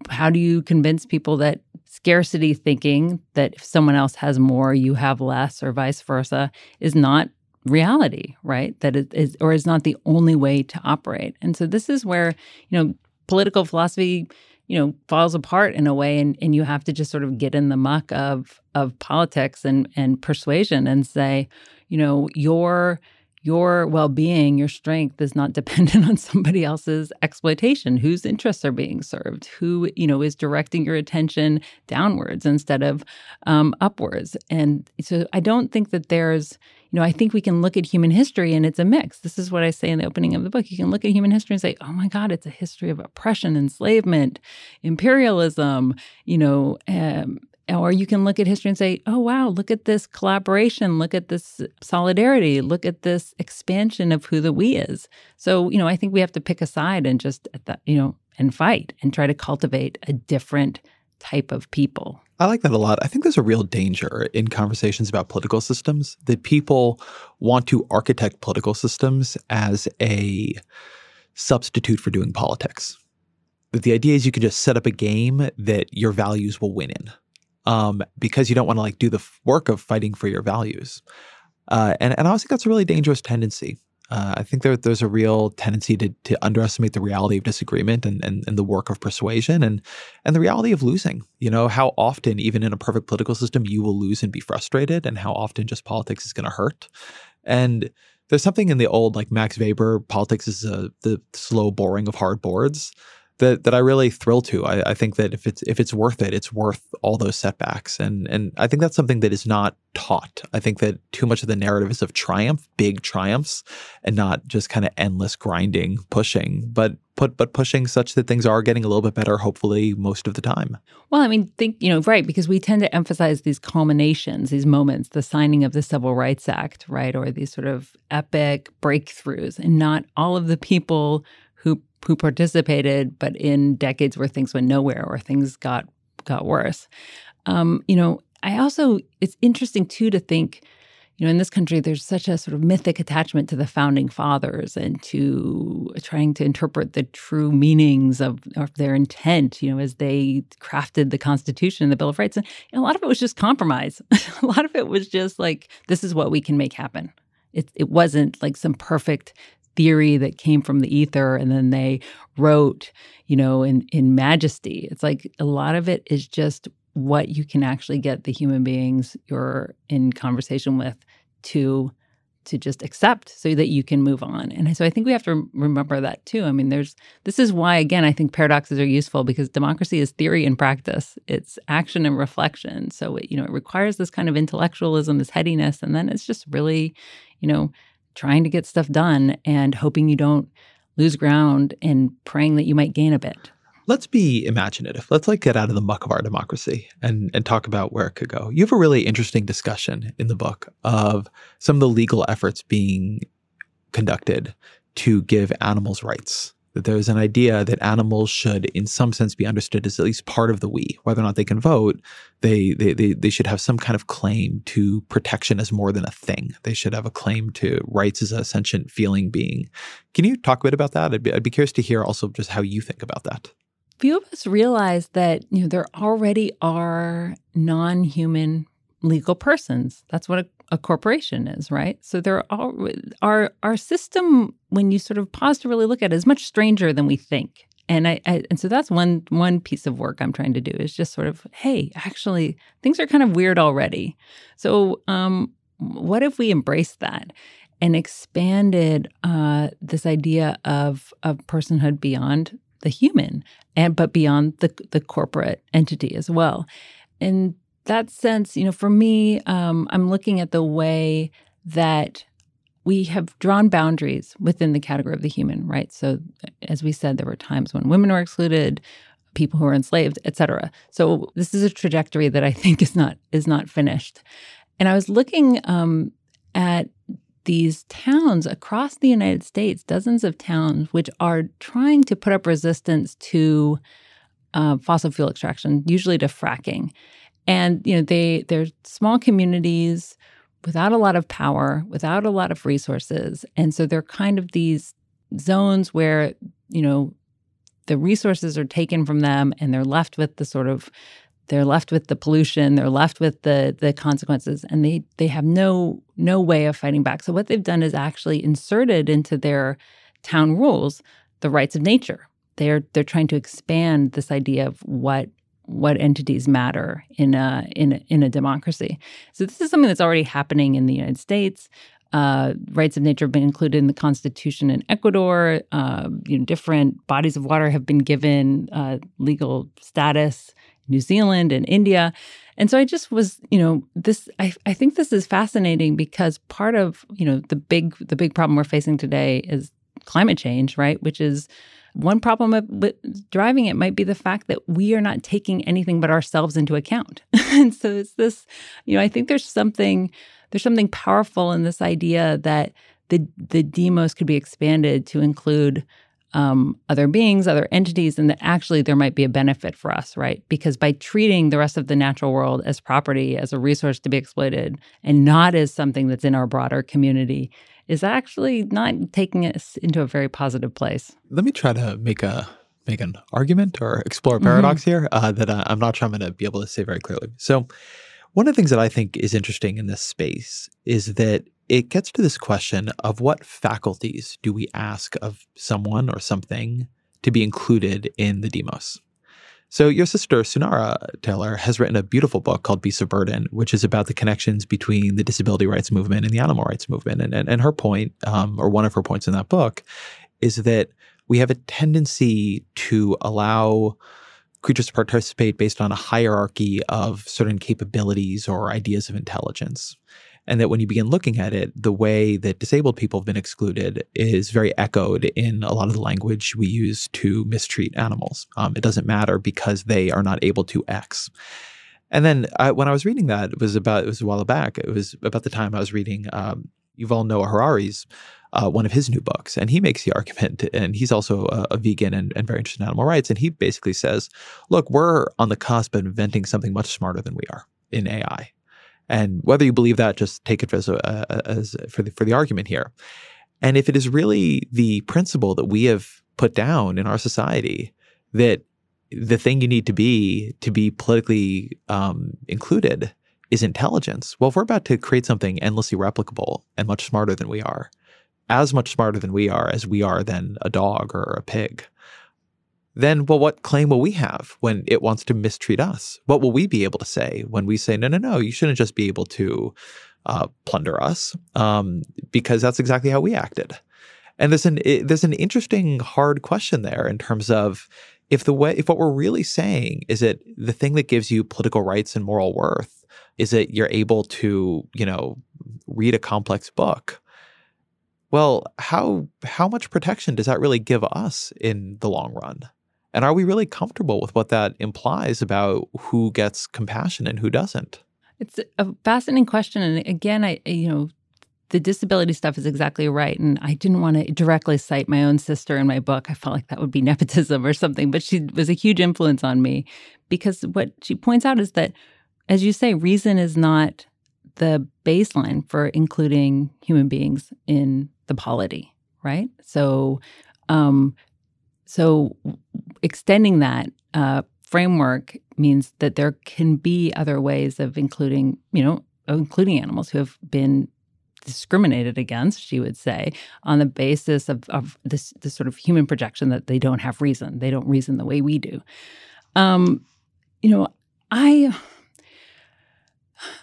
how do you convince people that scarcity thinking that if someone else has more, you have less, or vice versa, is not reality, right? That it is or is not the only way to operate. And so this is where, you know, political philosophy, you know, falls apart in a way and, and you have to just sort of get in the muck of of politics and and persuasion and say, you know, your your well-being your strength is not dependent on somebody else's exploitation. Whose interests are being served? Who you know is directing your attention downwards instead of um, upwards? And so i don't think that there's you know i think we can look at human history and it's a mix. This is what i say in the opening of the book. You can look at human history and say oh my god it's a history of oppression enslavement imperialism you know um, or you can look at history and say, oh, wow, look at this collaboration, look at this solidarity, look at this expansion of who the we is. So, you know, I think we have to pick a side and just, uh, you know, and fight and try to cultivate a different type of people. I like that a lot. I think there's a real danger in conversations about political systems that people want to architect political systems as a substitute for doing politics. That the idea is you can just set up a game that your values will win in um, because you don't want to like do the work of fighting for your values. Uh, and and I also think that's a really dangerous tendency. Uh, I think there, there's a real tendency to, to underestimate the reality of disagreement and, and, and the work of persuasion and and the reality of losing. You know how often, even in a perfect political system, you will lose and be frustrated, and how often just politics is going to hurt. And there's something in the old like Max Weber, politics is uh, the slow boring of hard boards that that I really thrill to. I, I, think that if it's if it's worth it, it's worth all those setbacks, and and I think that's something that is not taught. I think that too much of the narrative is of triumph, big triumphs, and not just kind of endless grinding, pushing, but put but pushing such that things are getting a little bit better, hopefully most of the time. Well, I mean, think you know, right? Because we tend to emphasize these culminations, these moments, the signing of the Civil Rights Act, right, or these sort of epic breakthroughs, and not all of the people who participated, but in decades where things went nowhere or things got got worse. Um, you know, I also it's interesting too to think, you know, in this country there's such a sort of mythic attachment to the founding fathers and to trying to interpret the true meanings of, of their intent, you know, as they crafted the Constitution and the Bill of Rights. And a lot of it was just compromise. a lot of it was just like, this is what we can make happen. It, it wasn't like some perfect theory that came from the ether and then they wrote, you know, in in majesty. It's like a lot of it is just what you can actually get the human beings you're in conversation with to to just accept so that you can move on. And so I think we have to remember that too. I mean, there's this is why again I think paradoxes are useful because democracy is theory and practice. It's action and reflection. So it, you know, it requires this kind of intellectualism, this headiness, and then it's just really, you know, trying to get stuff done and hoping you don't lose ground and praying that you might gain a bit. Let's be imaginative. Let's like get out of the muck of our democracy and and talk about where it could go. You have a really interesting discussion in the book of some of the legal efforts being conducted to give animals rights that there's an idea that animals should, in some sense, be understood as at least part of the we. Whether or not they can vote, they, they, they, they should have some kind of claim to protection as more than a thing. They should have a claim to rights as a sentient feeling being. Can you talk a bit about that? I'd be, I'd be curious to hear also just how you think about that. Few of us realize that you know there already are non-human legal persons. That's what a, a corporation is, right? So there are our our system when you sort of pause to really look at it is much stranger than we think. And I, I, and so that's one one piece of work I'm trying to do is just sort of hey, actually things are kind of weird already. So um, what if we embrace that and expanded uh, this idea of of personhood beyond the human and but beyond the the corporate entity as well. And that sense, you know, for me, um, I'm looking at the way that we have drawn boundaries within the category of the human, right? So, as we said, there were times when women were excluded, people who were enslaved, et cetera. So, this is a trajectory that I think is not is not finished. And I was looking um, at these towns across the United States, dozens of towns, which are trying to put up resistance to uh, fossil fuel extraction, usually to fracking and you know they they're small communities without a lot of power without a lot of resources. And so they're kind of these zones where you know the resources are taken from them and they're left with the sort of they're left with the pollution they're left with the the consequences and they they have no no way of fighting back. So what they've done is actually inserted into their town rules the rights of nature. They're they're trying to expand this idea of what what entities matter in a in a, in a democracy. So this is something that's already happening in the United States. Uh, rights of nature have been included in the Constitution in Ecuador. Uh, you know, different bodies of water have been given uh, legal status. New Zealand and India. And so I just was, you know, this I, I think this is fascinating because part of, you know, the big the big problem we're facing today is climate change, right? Which is one problem with driving it might be the fact that we are not taking anything but ourselves into account. and so it's this, you know, I think there's something there's something powerful in this idea that the the demos could be expanded to include um, other beings, other entities, and that actually there might be a benefit for us, right? Because by treating the rest of the natural world as property, as a resource to be exploited, and not as something that's in our broader community, is actually not taking us into a very positive place. Let me try to make a make an argument or explore a paradox mm-hmm. here uh, that I'm not sure I'm going to be able to say very clearly. So, one of the things that I think is interesting in this space is that it gets to this question of what faculties do we ask of someone or something to be included in the demos. So your sister Sunaura Taylor has written a beautiful book called Beasts of Burden, which is about the connections between the disability rights movement and the animal rights movement. And and, and her point, um, or one of her points in that book, is that we have a tendency to allow creatures to participate based on a hierarchy of certain capabilities or ideas of intelligence. And that when you begin looking at it, the way that disabled people have been excluded is very echoed in a lot of the language we use to mistreat animals. Um, it doesn't matter because they are not able to X. And then I, when I was reading that, it was about it was a while back. It was about the time I was reading um, Yuval Noah Harari's uh, one of his new books, and he makes the argument, and he's also a, a vegan and, and, very interested in animal rights, and he basically says, "Look, we're on the cusp of inventing something much smarter than we are in AI." And whether you believe that, just take it as, a, as for the for the argument here. And if it is really the principle that we have put down in our society that the thing you need to be to be politically um, included is intelligence. Well, if we're about to create something endlessly replicable and much smarter than we are, as much smarter than we are as we are than a dog or a pig, then well, what claim will we have when it wants to mistreat us? What will we be able to say when we say, no, no, no, you shouldn't just be able to uh, plunder us um, because that's exactly how we acted. And there's an it, there's an interesting hard question there in terms of if the way if what we're really saying is that the thing that gives you political rights and moral worth is that you're able to you know read a complex book. Well, how how much protection does that really give us in the long run? And are we really comfortable with what that implies about who gets compassion and who doesn't? It's a fascinating question. And again, I, you know, the disability stuff is exactly right. And I didn't want to directly cite my own sister in my book. I felt like that would be nepotism or something, but she was a huge influence on me because what she points out is that, as you say, reason is not the baseline for including human beings in the polity, right? So, um, so extending that uh, framework means that there can be other ways of including, you know, including animals who have been discriminated against, she would say, on the basis of, of this, this sort of human projection that they don't have reason. They don't reason the way we do. Um, you know, I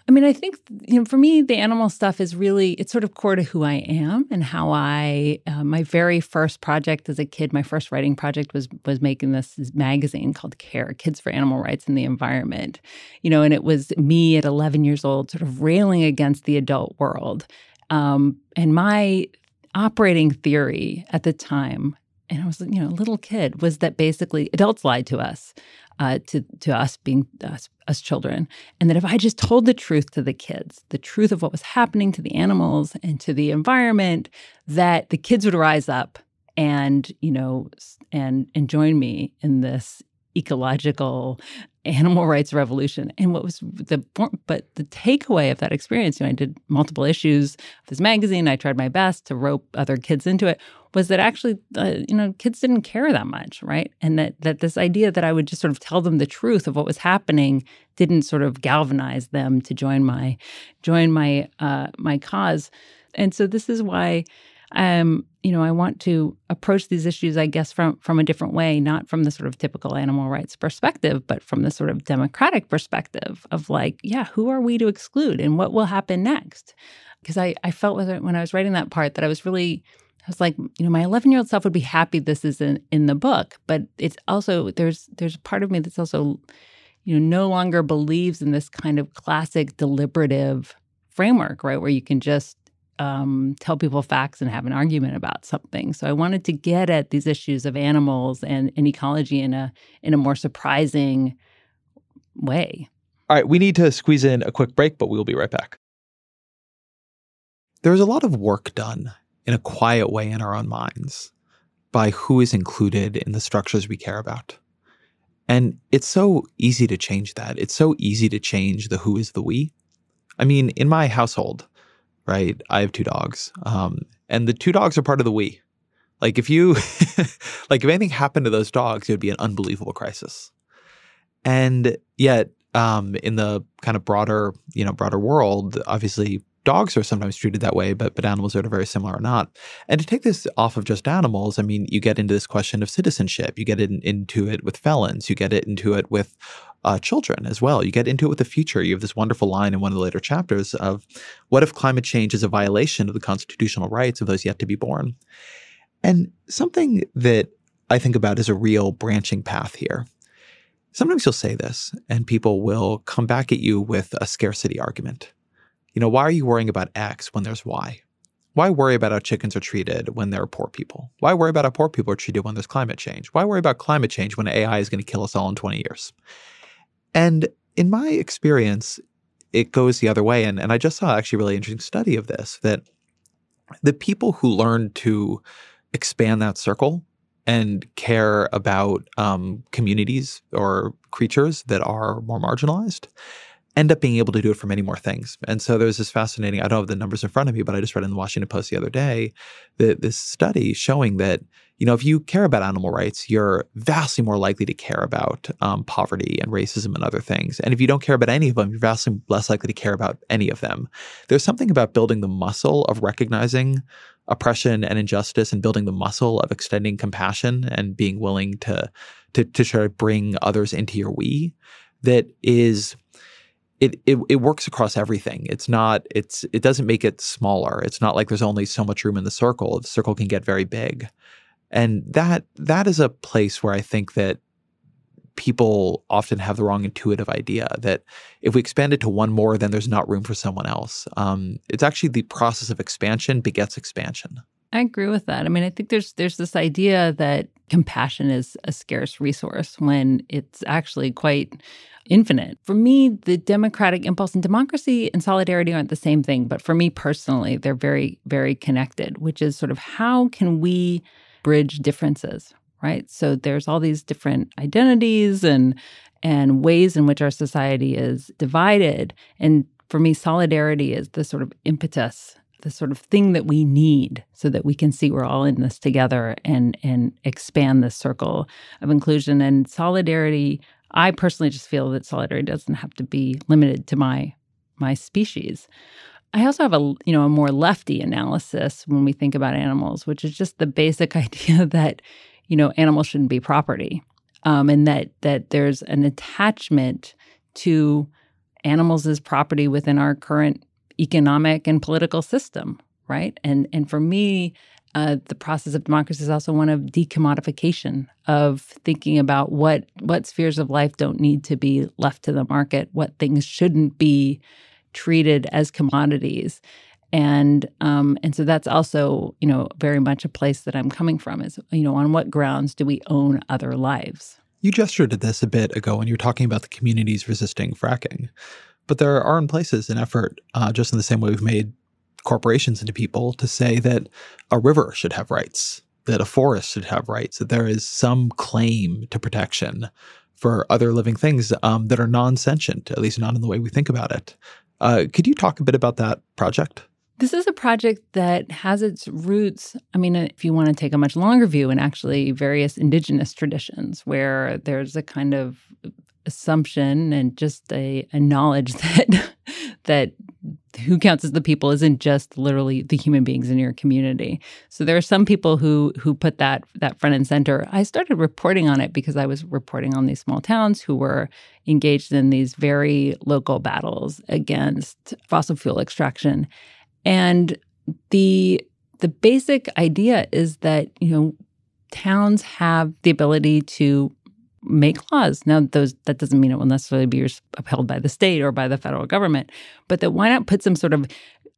I mean, I think you know, for me, the animal stuff is really it's sort of core to who I am and how I. Uh, my very first project as a kid, my first writing project was was making this magazine called Care: Kids for Animal Rights and the Environment. You know, and it was me at 11 years old, sort of railing against the adult world. Um, and my operating theory at the time and I was, you know, a little kid, was that basically adults lied to us uh, to to us being us, us children, and that if I just told the truth to the kids, the truth of what was happening to the animals and to the environment, that the kids would rise up and you know and and join me in this ecological animal rights revolution. And what was the but the takeaway of that experience, you know, I did multiple issues of this magazine. I tried my best to rope other kids into it. Was that actually, uh, you know, kids didn't care that much, right? And that that this idea that I would just sort of tell them the truth of what was happening didn't sort of galvanize them to join my join my uh, my cause. And so this is why um, you know, I want to approach these issues, I guess, from from a different way, not from the sort of typical animal rights perspective, but from the sort of democratic perspective of like, yeah, who are we to exclude and what will happen next? because I, I felt when I was writing that part that I was really I was like, you know, my 11 year old self would be happy this is in, in the book, but it's also there's there's a part of me that's also, you know, no longer believes in this kind of classic deliberative framework, right, where you can just um, tell people facts and have an argument about something. So I wanted to get at these issues of animals and, and ecology in a in a more surprising way. All right, we need to squeeze in a quick break, but we will be right back. There's a lot of work done in a quiet way in our own minds by who is included in the structures we care about. And it's so easy to change that. It's so easy to change the who is the we. I mean, in my household, right, I have two dogs, um, and the two dogs are part of the we. Like if you, like if anything happened to those dogs, it would be an unbelievable crisis. And yet, um, in the kind of broader, you know, broader world, obviously dogs are sometimes treated that way, but but animals are very similar or not. And to take this off of just animals, I mean, you get into this question of citizenship. You get in, into it with felons. You get it into it with uh, children as well. You get into it with the future. You have this wonderful line in one of the later chapters of, "What if climate change is a violation of the constitutional rights of those yet to be born?" And something that I think about is a real branching path here. Sometimes you'll say this, and people will come back at you with a scarcity argument you know, why are you worrying about X when there's Y? Why worry about how chickens are treated when there are poor people? Why worry about how poor people are treated when there's climate change? Why worry about climate change when AI is going to kill us all in 20 years? And in my experience, it goes the other way. And, and I just saw actually a really interesting study of this that the people who learn to expand that circle and care about um, communities or creatures that are more marginalized end up being able to do it for many more things. And so there's this fascinating, I don't have the numbers in front of me, but I just read in the Washington Post the other day that this study showing that, you know, if you care about animal rights, you're vastly more likely to care about um, poverty and racism and other things. And if you don't care about any of them, you're vastly less likely to care about any of them. There's something about building the muscle of recognizing oppression and injustice and building the muscle of extending compassion and being willing to to, to try to bring others into your we that is it, it it works across everything. It's not it's it doesn't make it smaller. It's not like there's only so much room in the circle. The circle can get very big. And that that is a place where I think that people often have the wrong intuitive idea that if we expand it to one more, then there's not room for someone else. Um, it's actually the process of expansion begets expansion. I agree with that. I mean, I think there's there's this idea that compassion is a scarce resource when it's actually quite infinite. For me, the democratic impulse and democracy and solidarity aren't the same thing, but for me personally, they're very, very connected, which is sort of how can we bridge differences, right? So there's all these different identities and and ways in which our society is divided. And for me, solidarity is the sort of impetus the sort of thing that we need so that we can see we're all in this together and and expand this circle of inclusion and solidarity I personally just feel that solidarity doesn't have to be limited to my my species. I also have a you know a more lefty analysis when we think about animals, which is just the basic idea that you know animals shouldn't be property, um, and that that there's an attachment to animals as property within our current economic and political system, right? And and for me, uh, the process of democracy is also one of decommodification of thinking about what what spheres of life don't need to be left to the market, what things shouldn't be treated as commodities, and um, and so that's also you know very much a place that I'm coming from is you know on what grounds do we own other lives? You gestured to this a bit ago when you were talking about the communities resisting fracking, but there are in places an effort, uh, just in the same way we've made corporations into people to say that a river should have rights, that a forest should have rights, that there is some claim to protection for other living things um, that are non sentient, at least not in the way we think about it. Uh, could you talk a bit about that project? This is a project that has its roots. I mean, if you want to take a much longer view, in actually various indigenous traditions, where there's a kind of assumption and just a, a knowledge that that who counts as the people isn't just literally the human beings in your community. So there are some people who who put that that front and center. I started reporting on it because I was reporting on these small towns who were engaged in these very local battles against fossil fuel extraction. And the the basic idea is that, you know, towns have the ability to make laws. Now, those that doesn't mean it will necessarily be upheld by the state or by the federal government, but that why not put some sort of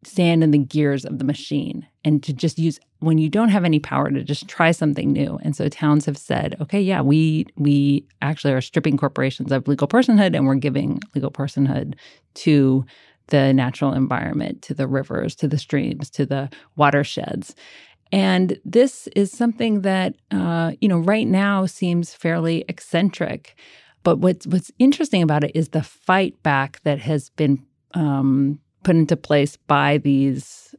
sand in the gears of the machine and to just use when you don't have any power to just try something new. And so towns have said, okay, yeah, we we actually are stripping corporations of legal personhood and we're giving legal personhood to the natural environment, to the rivers, to the streams, to the watersheds. And this is something that, uh, you know, right now seems fairly eccentric. But what's what's interesting about it is the fight back that has been um, put into place by these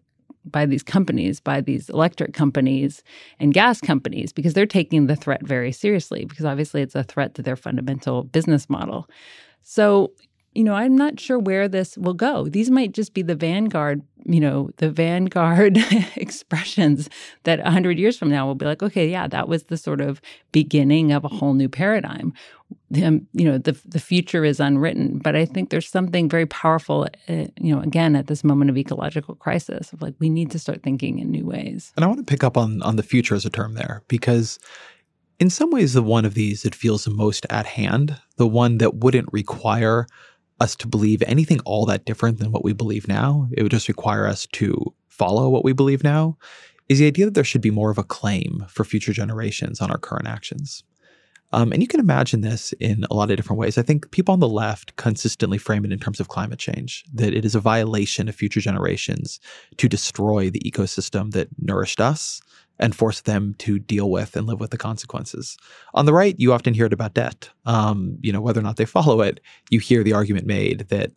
by these companies, by these electric companies and gas companies, because they're taking the threat very seriously, because obviously it's a threat to their fundamental business model. So, you know, I'm not sure where this will go. These might just be the vanguard, you know, the vanguard expressions that 100 years from now will be like, okay, yeah, that was the sort of beginning of a whole new paradigm. Um, you know, the the future is unwritten, but I think there's something very powerful, uh, you know, again at this moment of ecological crisis of like we need to start thinking in new ways. And I want to pick up on on the future as a term there because in some ways the one of these that feels the most at hand, the one that wouldn't require us to believe anything all that different than what we believe now. It would just require us to follow what we believe now. Is the idea that there should be more of a claim for future generations on our current actions. Um, and you can imagine this in a lot of different ways. I think people on the left consistently frame it in terms of climate change, that it is a violation of future generations to destroy the ecosystem that nourished us and force them to deal with and live with the consequences. On the right, you often hear it about debt. Um, you know, whether or not they follow it, you hear the argument made that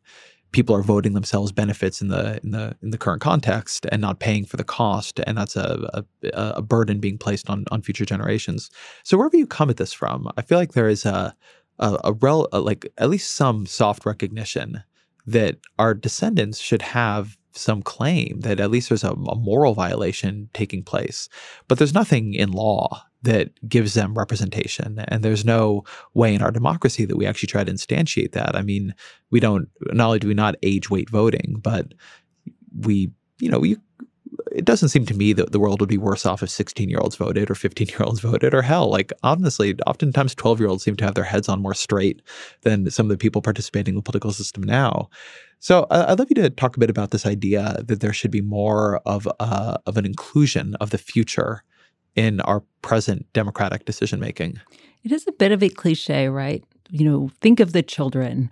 people are voting themselves benefits in the in the in the current context and not paying for the cost, and that's a a, a burden being placed on on future generations. So wherever you come at this from, I feel like there is a a, a, rel, a like at least some soft recognition that our descendants should have some claim that at least there's a, a, moral violation taking place. But there's nothing in law that gives them representation. And there's no way in our democracy that we actually try to instantiate that. I mean, we don't, not only do we not age weight voting, but we, you know, you, it doesn't seem to me that the world would be worse off if 16 year olds voted or 15 year olds voted or hell like honestly oftentimes 12 year olds seem to have their heads on more straight than some of the people participating in the political system now so uh, I'd love you to talk a bit about this idea that there should be more of uh, of an inclusion of the future in our present democratic decision making. It is a bit of a cliche, right? You know, think of the children,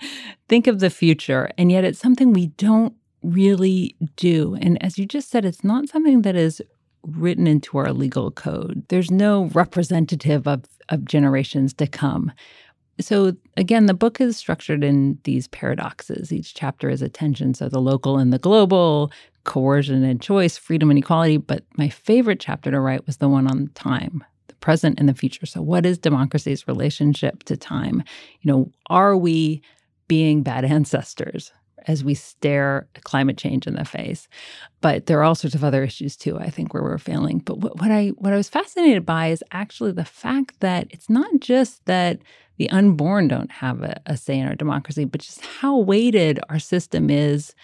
think of the future, and yet it's something we don't really do. And as you just said, it's not something that is written into our legal code. There's no representative of, of generations to come. So, again, the book is structured in these paradoxes. Each chapter is a tension. So, the local and the global, coercion and choice, freedom and equality. But my favorite chapter to write was the one on time, the present and the future. So, what is democracy's relationship to time? You know, are we being bad ancestors? As we stare climate change in the face. But there are all sorts of other issues too, I think, where we're failing. But what, what I what I was fascinated by is actually the fact that it's not just that the unborn don't have a, a say in our democracy, but just how weighted our system is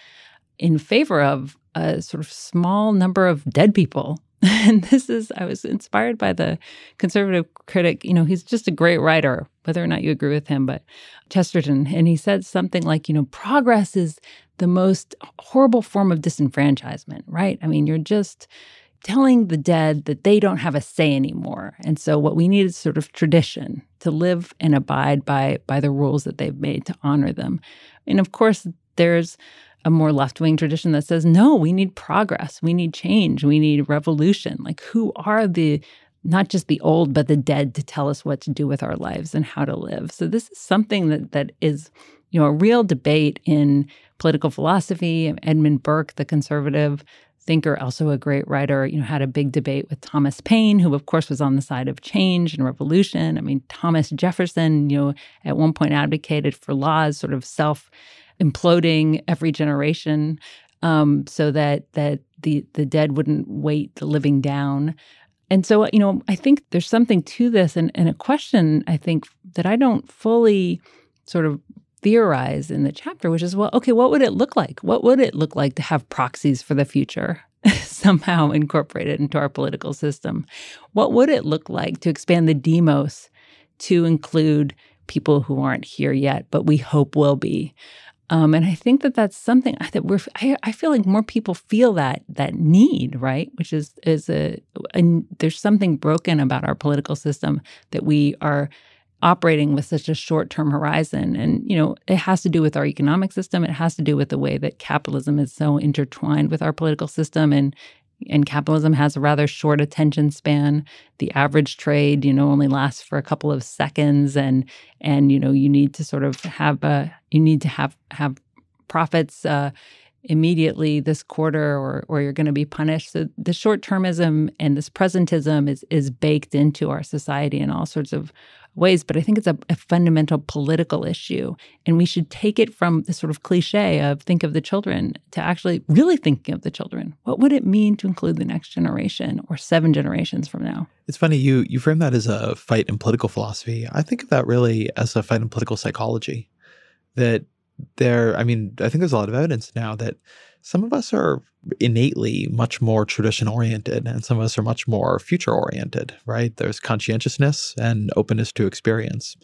in favor of a sort of small number of dead people and this is, I was inspired by the conservative critic. You know, he's just a great writer, whether or not you agree with him, but Chesterton. And he said something like, you know, progress is the most horrible form of disenfranchisement, right? I mean, you're just telling the dead that they don't have a say anymore. And so what we need is sort of tradition to live and abide by by the rules that they've made to honor them. And of course, there's a more left wing tradition that says, no, we need progress, we need change, we need revolution. Like, who are the not just the old, but the dead to tell us what to do with our lives and how to live? So, this is something that, that is, you know, a real debate in political philosophy. Edmund Burke, the conservative thinker, also a great writer, you know, had a big debate with Thomas Paine, who of course was on the side of change and revolution. I mean, Thomas Jefferson, you know, at one point advocated for laws sort of self imploding every generation um, so that that the the dead wouldn't weight the living down. And so, you know, I think there's something to this and, and a question I think that I don't fully sort of theorize in the chapter, which is, well, okay, what would it look like? What would it look like to have proxies for the future somehow incorporated into our political system? What would it look like to expand the demos to include people who aren't here yet, but we hope will be? Um, and I think that that's something that we're. I, I, feel like more people feel that that need, right? Which is is a, a there's something broken about our political system that we are operating with such a short-term horizon and you know it has to do with our economic system it has to do with the way that capitalism is so intertwined with our political system and and capitalism has a rather short attention span. The average trade you know only lasts for a couple of seconds and and you know you need to sort of have a you need to have have profits uh, immediately this quarter or or you're going to be punished. So the short termism and this presentism is is baked into our society in all sorts of ways, but I think it's a, a, fundamental political issue. And we should take it from the sort of cliche of think of the children to actually really thinking of the children. What would it mean to include the next generation or seven generations from now? It's funny, you you frame that as a fight in political philosophy. I think of that really as a fight in political psychology. That there, I mean, I think there's a lot of evidence now that some of us are innately much more tradition oriented and some of us are much more future oriented, right? There's conscientiousness and openness to experience.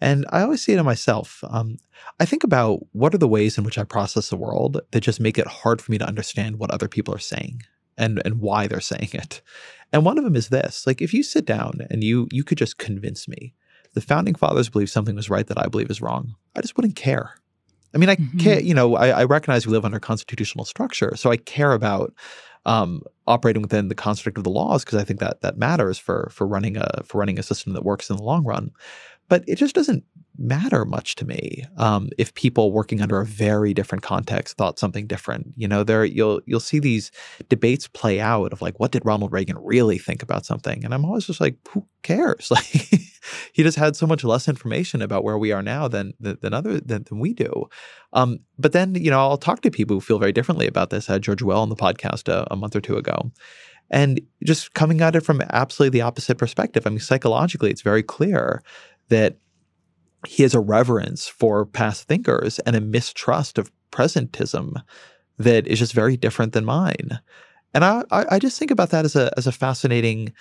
And I always see it in myself. Um, I think about what are the ways in which I process the world that just make it hard for me to understand what other people are saying and and why they're saying it. And one of them is this: like if you sit down and you you could just convince me the founding fathers believe something was right that I believe is wrong, I just wouldn't care. I mean, I mm-hmm. care, you know, I, I, recognize we live under constitutional structure. So I care about um, operating within the construct of the laws because I think that that matters for for running a for running a system that works in the long run. But it just doesn't matter much to me um, if people working under a very different context thought something different. You know, there you'll you'll see these debates play out of like, what did Ronald Reagan really think about something? And I'm always just like, who cares? Like, he just had so much less information about where we are now than than other than, than we do. Um, but then you know, I'll talk to people who feel very differently about this. I had George Will on the podcast a, a month or two ago. And just coming at it from absolutely the opposite perspective. I mean, psychologically, it's very clear that he has a reverence for past thinkers and a mistrust of presentism that is just very different than mine. And I, I just think about that as a as a fascinating.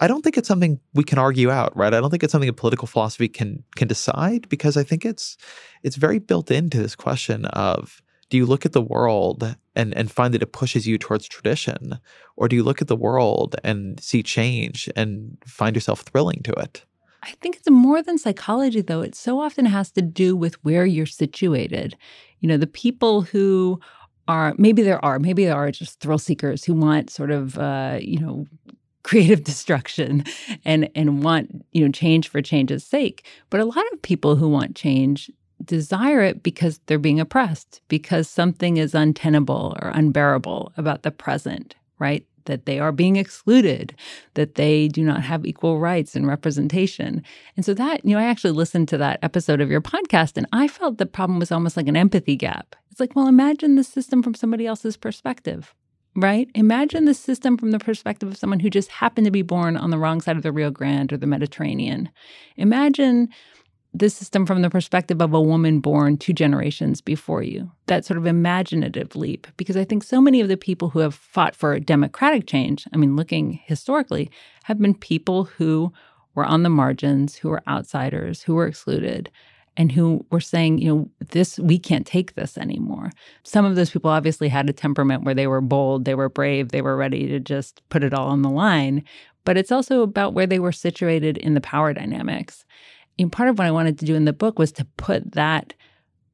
I don't think it's something we can argue out, right? I don't think it's something a political philosophy can can decide because I think it's it's very built into this question of do you look at the world and and find that it pushes you towards tradition, or do you look at the world and see change and find yourself thrilling to it? I think it's more than psychology, though. It so often has to do with where you're situated. You know, the people who are maybe there are maybe there are just thrill seekers who want sort of uh, you know creative destruction and and want you know change for change's sake. But a lot of people who want change desire it because they're being oppressed, because something is untenable or unbearable about the present, right? That they are being excluded, that they do not have equal rights and representation. And so that, you know, I actually listened to that episode of your podcast and I felt the problem was almost like an empathy gap. It's like, well, imagine the system from somebody else's perspective right? Imagine the system from the perspective of someone who just happened to be born on the wrong side of the Rio Grande or the Mediterranean. Imagine the system from the perspective of a woman born two generations before you. That sort of imaginative leap. Because I think so many of the people who have fought for democratic change, I mean, looking historically, have been people who were on the margins, who were outsiders, who were excluded, and who were saying, you know, this, we can't take this anymore. Some of those people obviously had a temperament where they were bold, they were brave, they were ready to just put it all on the line. But it's also about where they were situated in the power dynamics and part of what I wanted to do in the book was to put that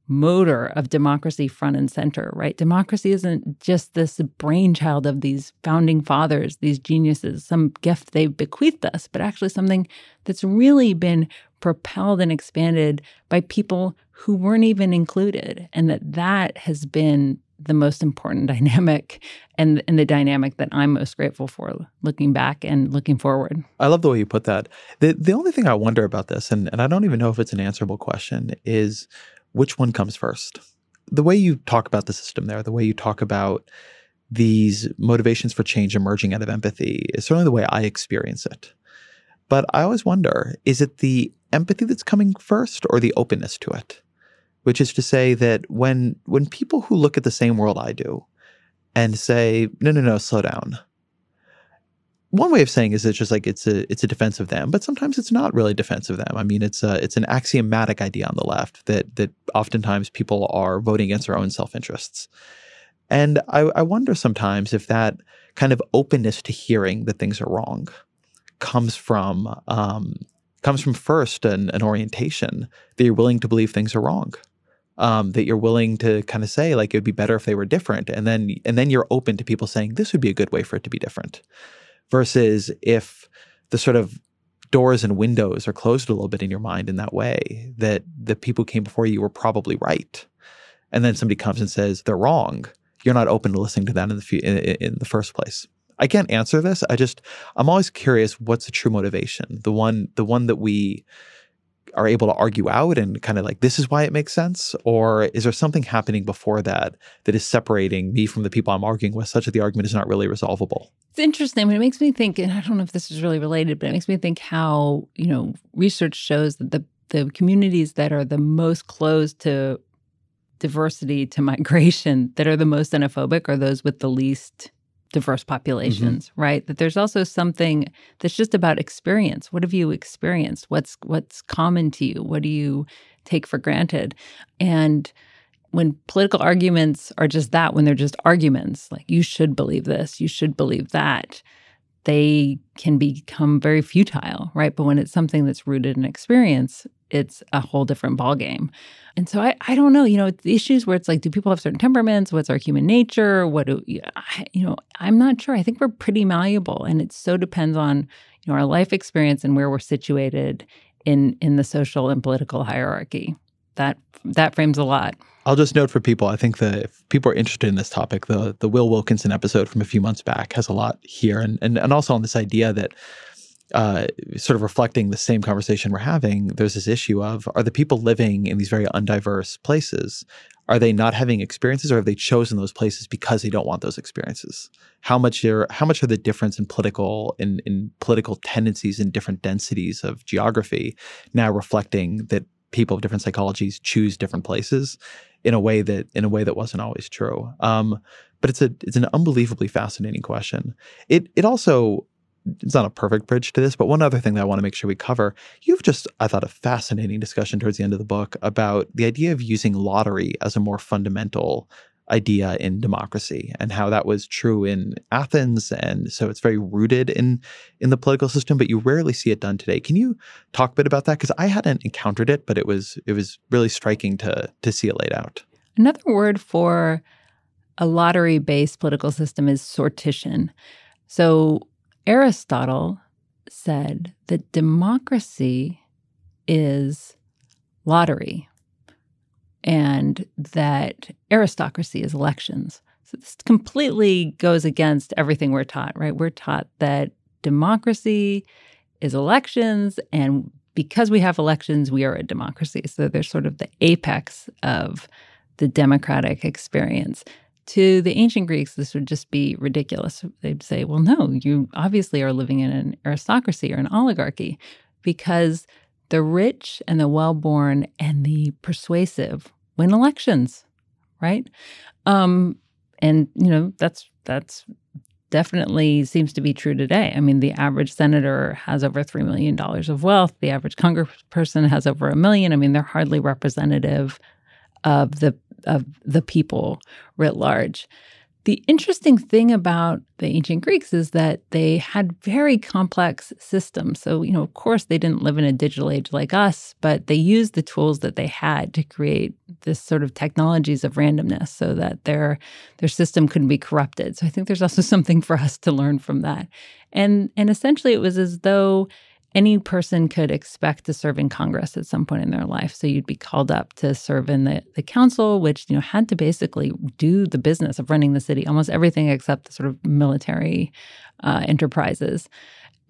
motor of democracy front and center, right? Democracy isn't just this brainchild of these founding fathers, these geniuses, some gift they've bequeathed us, but actually something that's really been propelled and expanded by people who weren't even included and that that has been the most important dynamic and, and the dynamic that I'm most grateful for looking back and looking forward. I love the way you put that. The the only thing I wonder about this, and, and I don't even know if it's an answerable question, is which one comes first? The way you talk about the system there, the way you talk about these motivations for change emerging out of empathy is certainly the way I experience it. But I always wonder is it the empathy that's coming first or the openness to it? Which is to say that when when people who look at the same world I do and say, no, no, no, slow down. One way of saying is it's just like it's a it's a defense of them, but sometimes it's not really defense of them. I mean, it's a it's an axiomatic idea on the left that that oftentimes people are voting against their own self interests, and I, I wonder sometimes if that kind of openness to hearing that things are wrong comes from um, comes from first an, an orientation that you're willing to believe things are wrong um, that you're willing to kind of say like it would be better if they were different and then and then you're open to people saying this would be a good way for it to be different. Versus if the sort of doors and windows are closed a little bit in your mind in that way that the people who came before you were probably right and then somebody comes and says they're wrong you're not open to listening to that in the in, in the first place. I can't answer this i just i'm always curious what's the true motivation the one the one that we are able to argue out and kind of like this is why it makes sense or is there something happening before that that is separating me from the people i'm arguing with such that the argument is not really resolvable? It's interesting mean, it makes me think and i don't know if this is really related but it makes me think how you know research shows that the the communities that are the most closed to diversity to migration that are the most xenophobic are those with the least diverse mm-hmm. populations, mm-hmm. right? That there's also something that's just about experience. What have you experienced? What's what's common to you? What do you take for granted? And when political arguments are just that, when they're just arguments, like you should believe this, you should believe that, they can become very futile, right? But when it's something that's rooted in experience, it's a whole different ballgame. And so I, I don't know, you know, the issues where it's like, do people have certain temperaments? What's our human nature? What do, you know, I'm not sure. I think we're pretty malleable and it so depends on, you know, our life experience and where we're situated in in the social and political hierarchy. That that frames a lot. I'll just note for people, I think that if people are interested in this topic, the the Will Wilkinson episode from a few months back has a lot here and and, and also on this idea that uh, sort of reflecting the same conversation we're having, there's this issue of are the people living in these very undiverse places, are they not having experiences or have they chosen those places because they don't want those experiences? How much are how much are the difference in political in, in political tendencies and different densities of geography now reflecting that people of different psychologies choose different places in a way that in a way that wasn't always true. Um, but it's a it's an unbelievably fascinating question. It it also it's not a perfect bridge to this, but one other thing that I want to make sure we cover. You've just, I thought, a fascinating discussion towards the end of the book about the idea of using lottery as a more fundamental idea in democracy and how that was true in Athens and so it's very rooted in in the political system but you rarely see it done today. Can you talk a bit about that cuz I hadn't encountered it but it was it was really striking to to see it laid out. Another word for a lottery based political system is sortition. So Aristotle said that democracy is lottery and that aristocracy is elections. So this completely goes against everything we're taught, right? We're taught that democracy is elections and because we have elections, we are a democracy. So they're sort of the apex of the democratic experience. To the ancient Greeks, this would just be ridiculous. They'd say, well, no, you obviously are living in an aristocracy or an oligarchy because the rich and the well born and the persuasive win elections, right? Um, and you know that's that's definitely seems to be true today. I mean, the average senator has over three million dollars of wealth. The average congressperson has over a million. I mean, they're hardly representative of the of the people writ large. The interesting thing about the ancient Greeks is that they had very complex systems. So, you know, of course, they didn't live in a digital age like us, but they used the tools that they had to create this sort of technologies of randomness so that their their system couldn't be corrupted. So I think there's also something for us to learn from that. And and essentially it was as though any person could expect to serve in Congress at some point in their life. So you'd be called up to serve in the, the council, which you know had to basically do the business of running the city, almost everything except the sort of military uh, enterprises.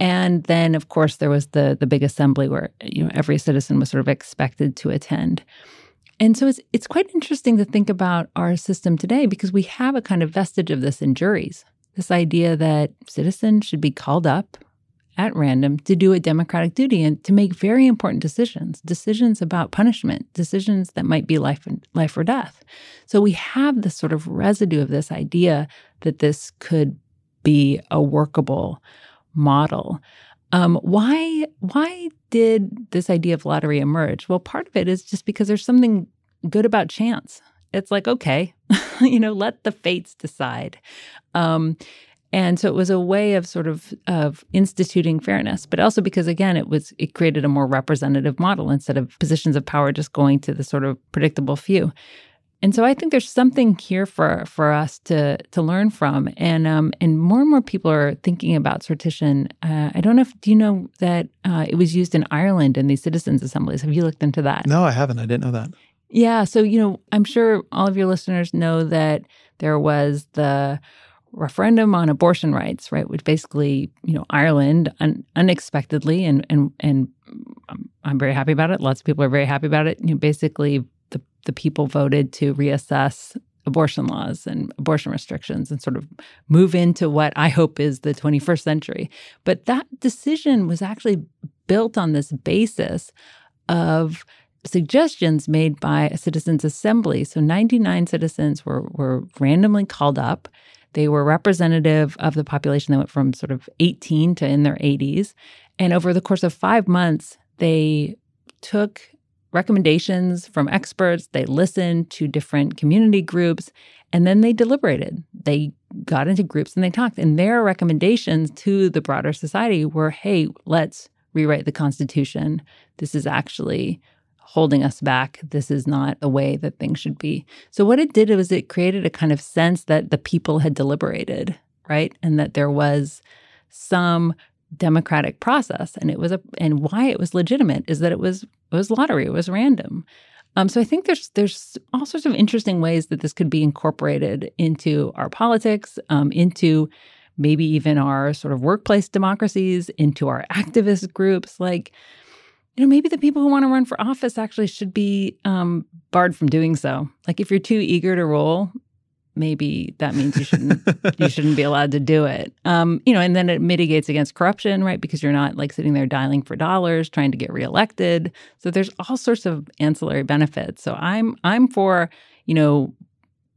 And then, of course, there was the the big assembly where you know every citizen was sort of expected to attend. And so it's it's quite interesting to think about our system today because we have a kind of vestige of this in juries. This idea that citizens should be called up at random to do a democratic duty and to make very important decisions, decisions about punishment, decisions that might be life and life or death. So we have this sort of residue of this idea that this could be a workable model. Um, why why did this idea of lottery emerge? Well, part of it is just because there's something good about chance. It's like okay, you know, let the fates decide. Um, and so it was a way of sort of of instituting fairness, but also because again it was it created a more representative model instead of positions of power just going to the sort of predictable few. And so I think there's something here for for us to to learn from, and um, and more and more people are thinking about sortition. Uh, I don't know if do you know that uh, it was used in Ireland in these citizens' assemblies. Have you looked into that? No, I haven't. I didn't know that. Yeah, so you know, I'm sure all of your listeners know that there was the referendum on abortion rights, right? Which basically, you know, Ireland un- unexpectedly, and and and um, I'm very happy about it. Lots of people are very happy about it. You know, basically, the the people voted to reassess abortion laws and abortion restrictions and sort of move into what I hope is the 21st century. But that decision was actually built on this basis of suggestions made by a citizens assembly. So 99 citizens were were randomly called up they were representative of the population that went from sort of 18 to in their 80s. And over the course of five months, they took recommendations from experts, they listened to different community groups, and then they deliberated. They got into groups and they talked. And their recommendations to the broader society were hey, let's rewrite the Constitution. This is actually holding us back. This is not a way that things should be. So, what it did was it created a kind of sense that the people had deliberated, right? And that there was some democratic process. And it was a, and why it was legitimate is that it was, it was lottery, it was random. Um, so I think there's there's all sorts of interesting ways that this could be incorporated into our politics, um, into maybe even our sort of workplace democracies, into our activist groups. Like you know, maybe the people who want to run for office actually should be um, barred from doing so. Like if you're too eager to roll, maybe that means you shouldn't you shouldn't be allowed to do it. Um, you know, and then it mitigates against corruption, right? Because you're not like sitting there dialing for dollars, trying to get reelected. So there's all sorts of ancillary benefits. So I'm I'm for you know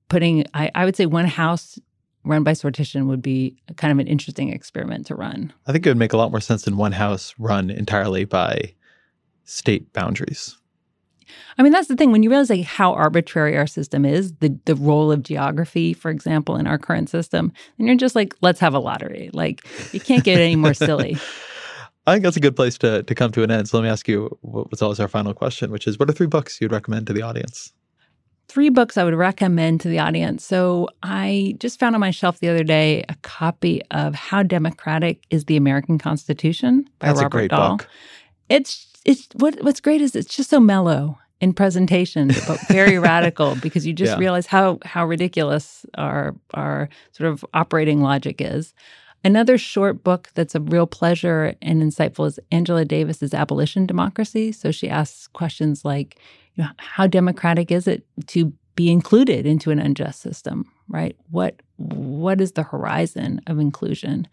putting I, I would say one house run by sortition would be kind of an interesting experiment to run. I think it would make a lot more sense than one house run entirely by state boundaries. I mean, that's the thing. When you realize like how arbitrary our system is, the the role of geography, for example, in our current system, then you're just like, let's have a lottery. Like you can't get any more silly. I think that's a good place to to come to an end. So let me ask you what's always our final question, which is what are three books you'd recommend to the audience? Three books I would recommend to the audience. So I just found on my shelf the other day a copy of How Democratic is the American Constitution by that's Robert a great Dahl. book. It's it's what what's great is it's just so mellow in presentation, but very radical because you just Yeah. realize how how ridiculous our our sort of operating logic is. Another short book that's a real pleasure and insightful is Angela Davis's Abolition Democracy. So she asks questions like, you know, how democratic is it to be included into an unjust system, right? What what is the horizon of inclusion?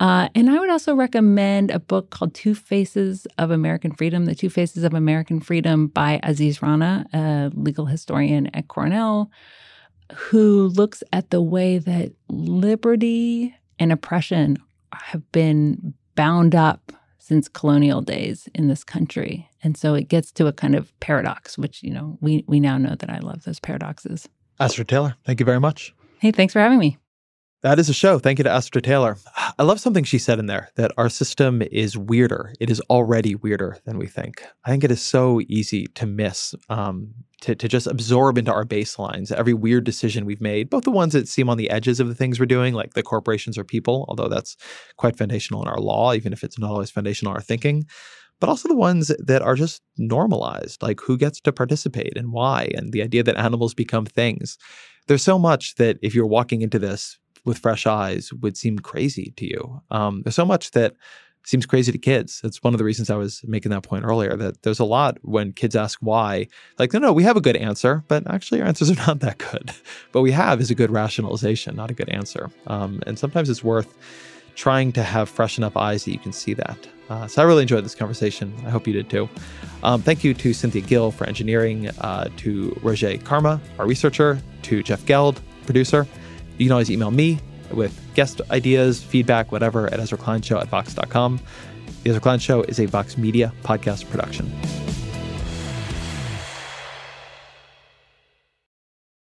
Uh, and I would also recommend a book called Two Faces of American Freedom, The Two Faces of American Freedom by Aziz Rana, a legal historian at Cornell, who looks at the way that liberty and oppression have been bound up since colonial days in this country. And so it gets to a kind of paradox, which, you know, we, we now know that I love those paradoxes. Astra Taylor, thank you very much. Hey, thanks for having me. That is a show. Thank you to Astra Taylor. I love something she said in there that our system is weirder. It is already weirder than we think. I think it is so easy to miss, um, to, to just absorb into our baselines every weird decision we've made, both the ones that seem on the edges of the things we're doing, like the corporations or people, although that's quite foundational in our law, even if it's not always foundational in our thinking, but also the ones that are just normalized, like who gets to participate and why, and the idea that animals become things. There's so much that if you're walking into this with fresh eyes would seem crazy to you. Um, there's so much that seems crazy to kids. That's one of the reasons I was making that point earlier. That there's a lot when kids ask why, like, no, no, we have a good answer, but actually our answers are not that good. But we have is a good rationalization, not a good answer. Um, and sometimes it's worth trying to have fresh enough eyes that you can see that. Uh, so I really enjoyed this conversation. I hope you did too. Um, thank you to Cynthia Gill for engineering, uh, to Roger Karma, our researcher, to Jeff Geld, producer. You can always email me with guest ideas, feedback, whatever, at EzraKleinShow at Vox.com. The Ezra Klein Show is a Vox Media podcast production.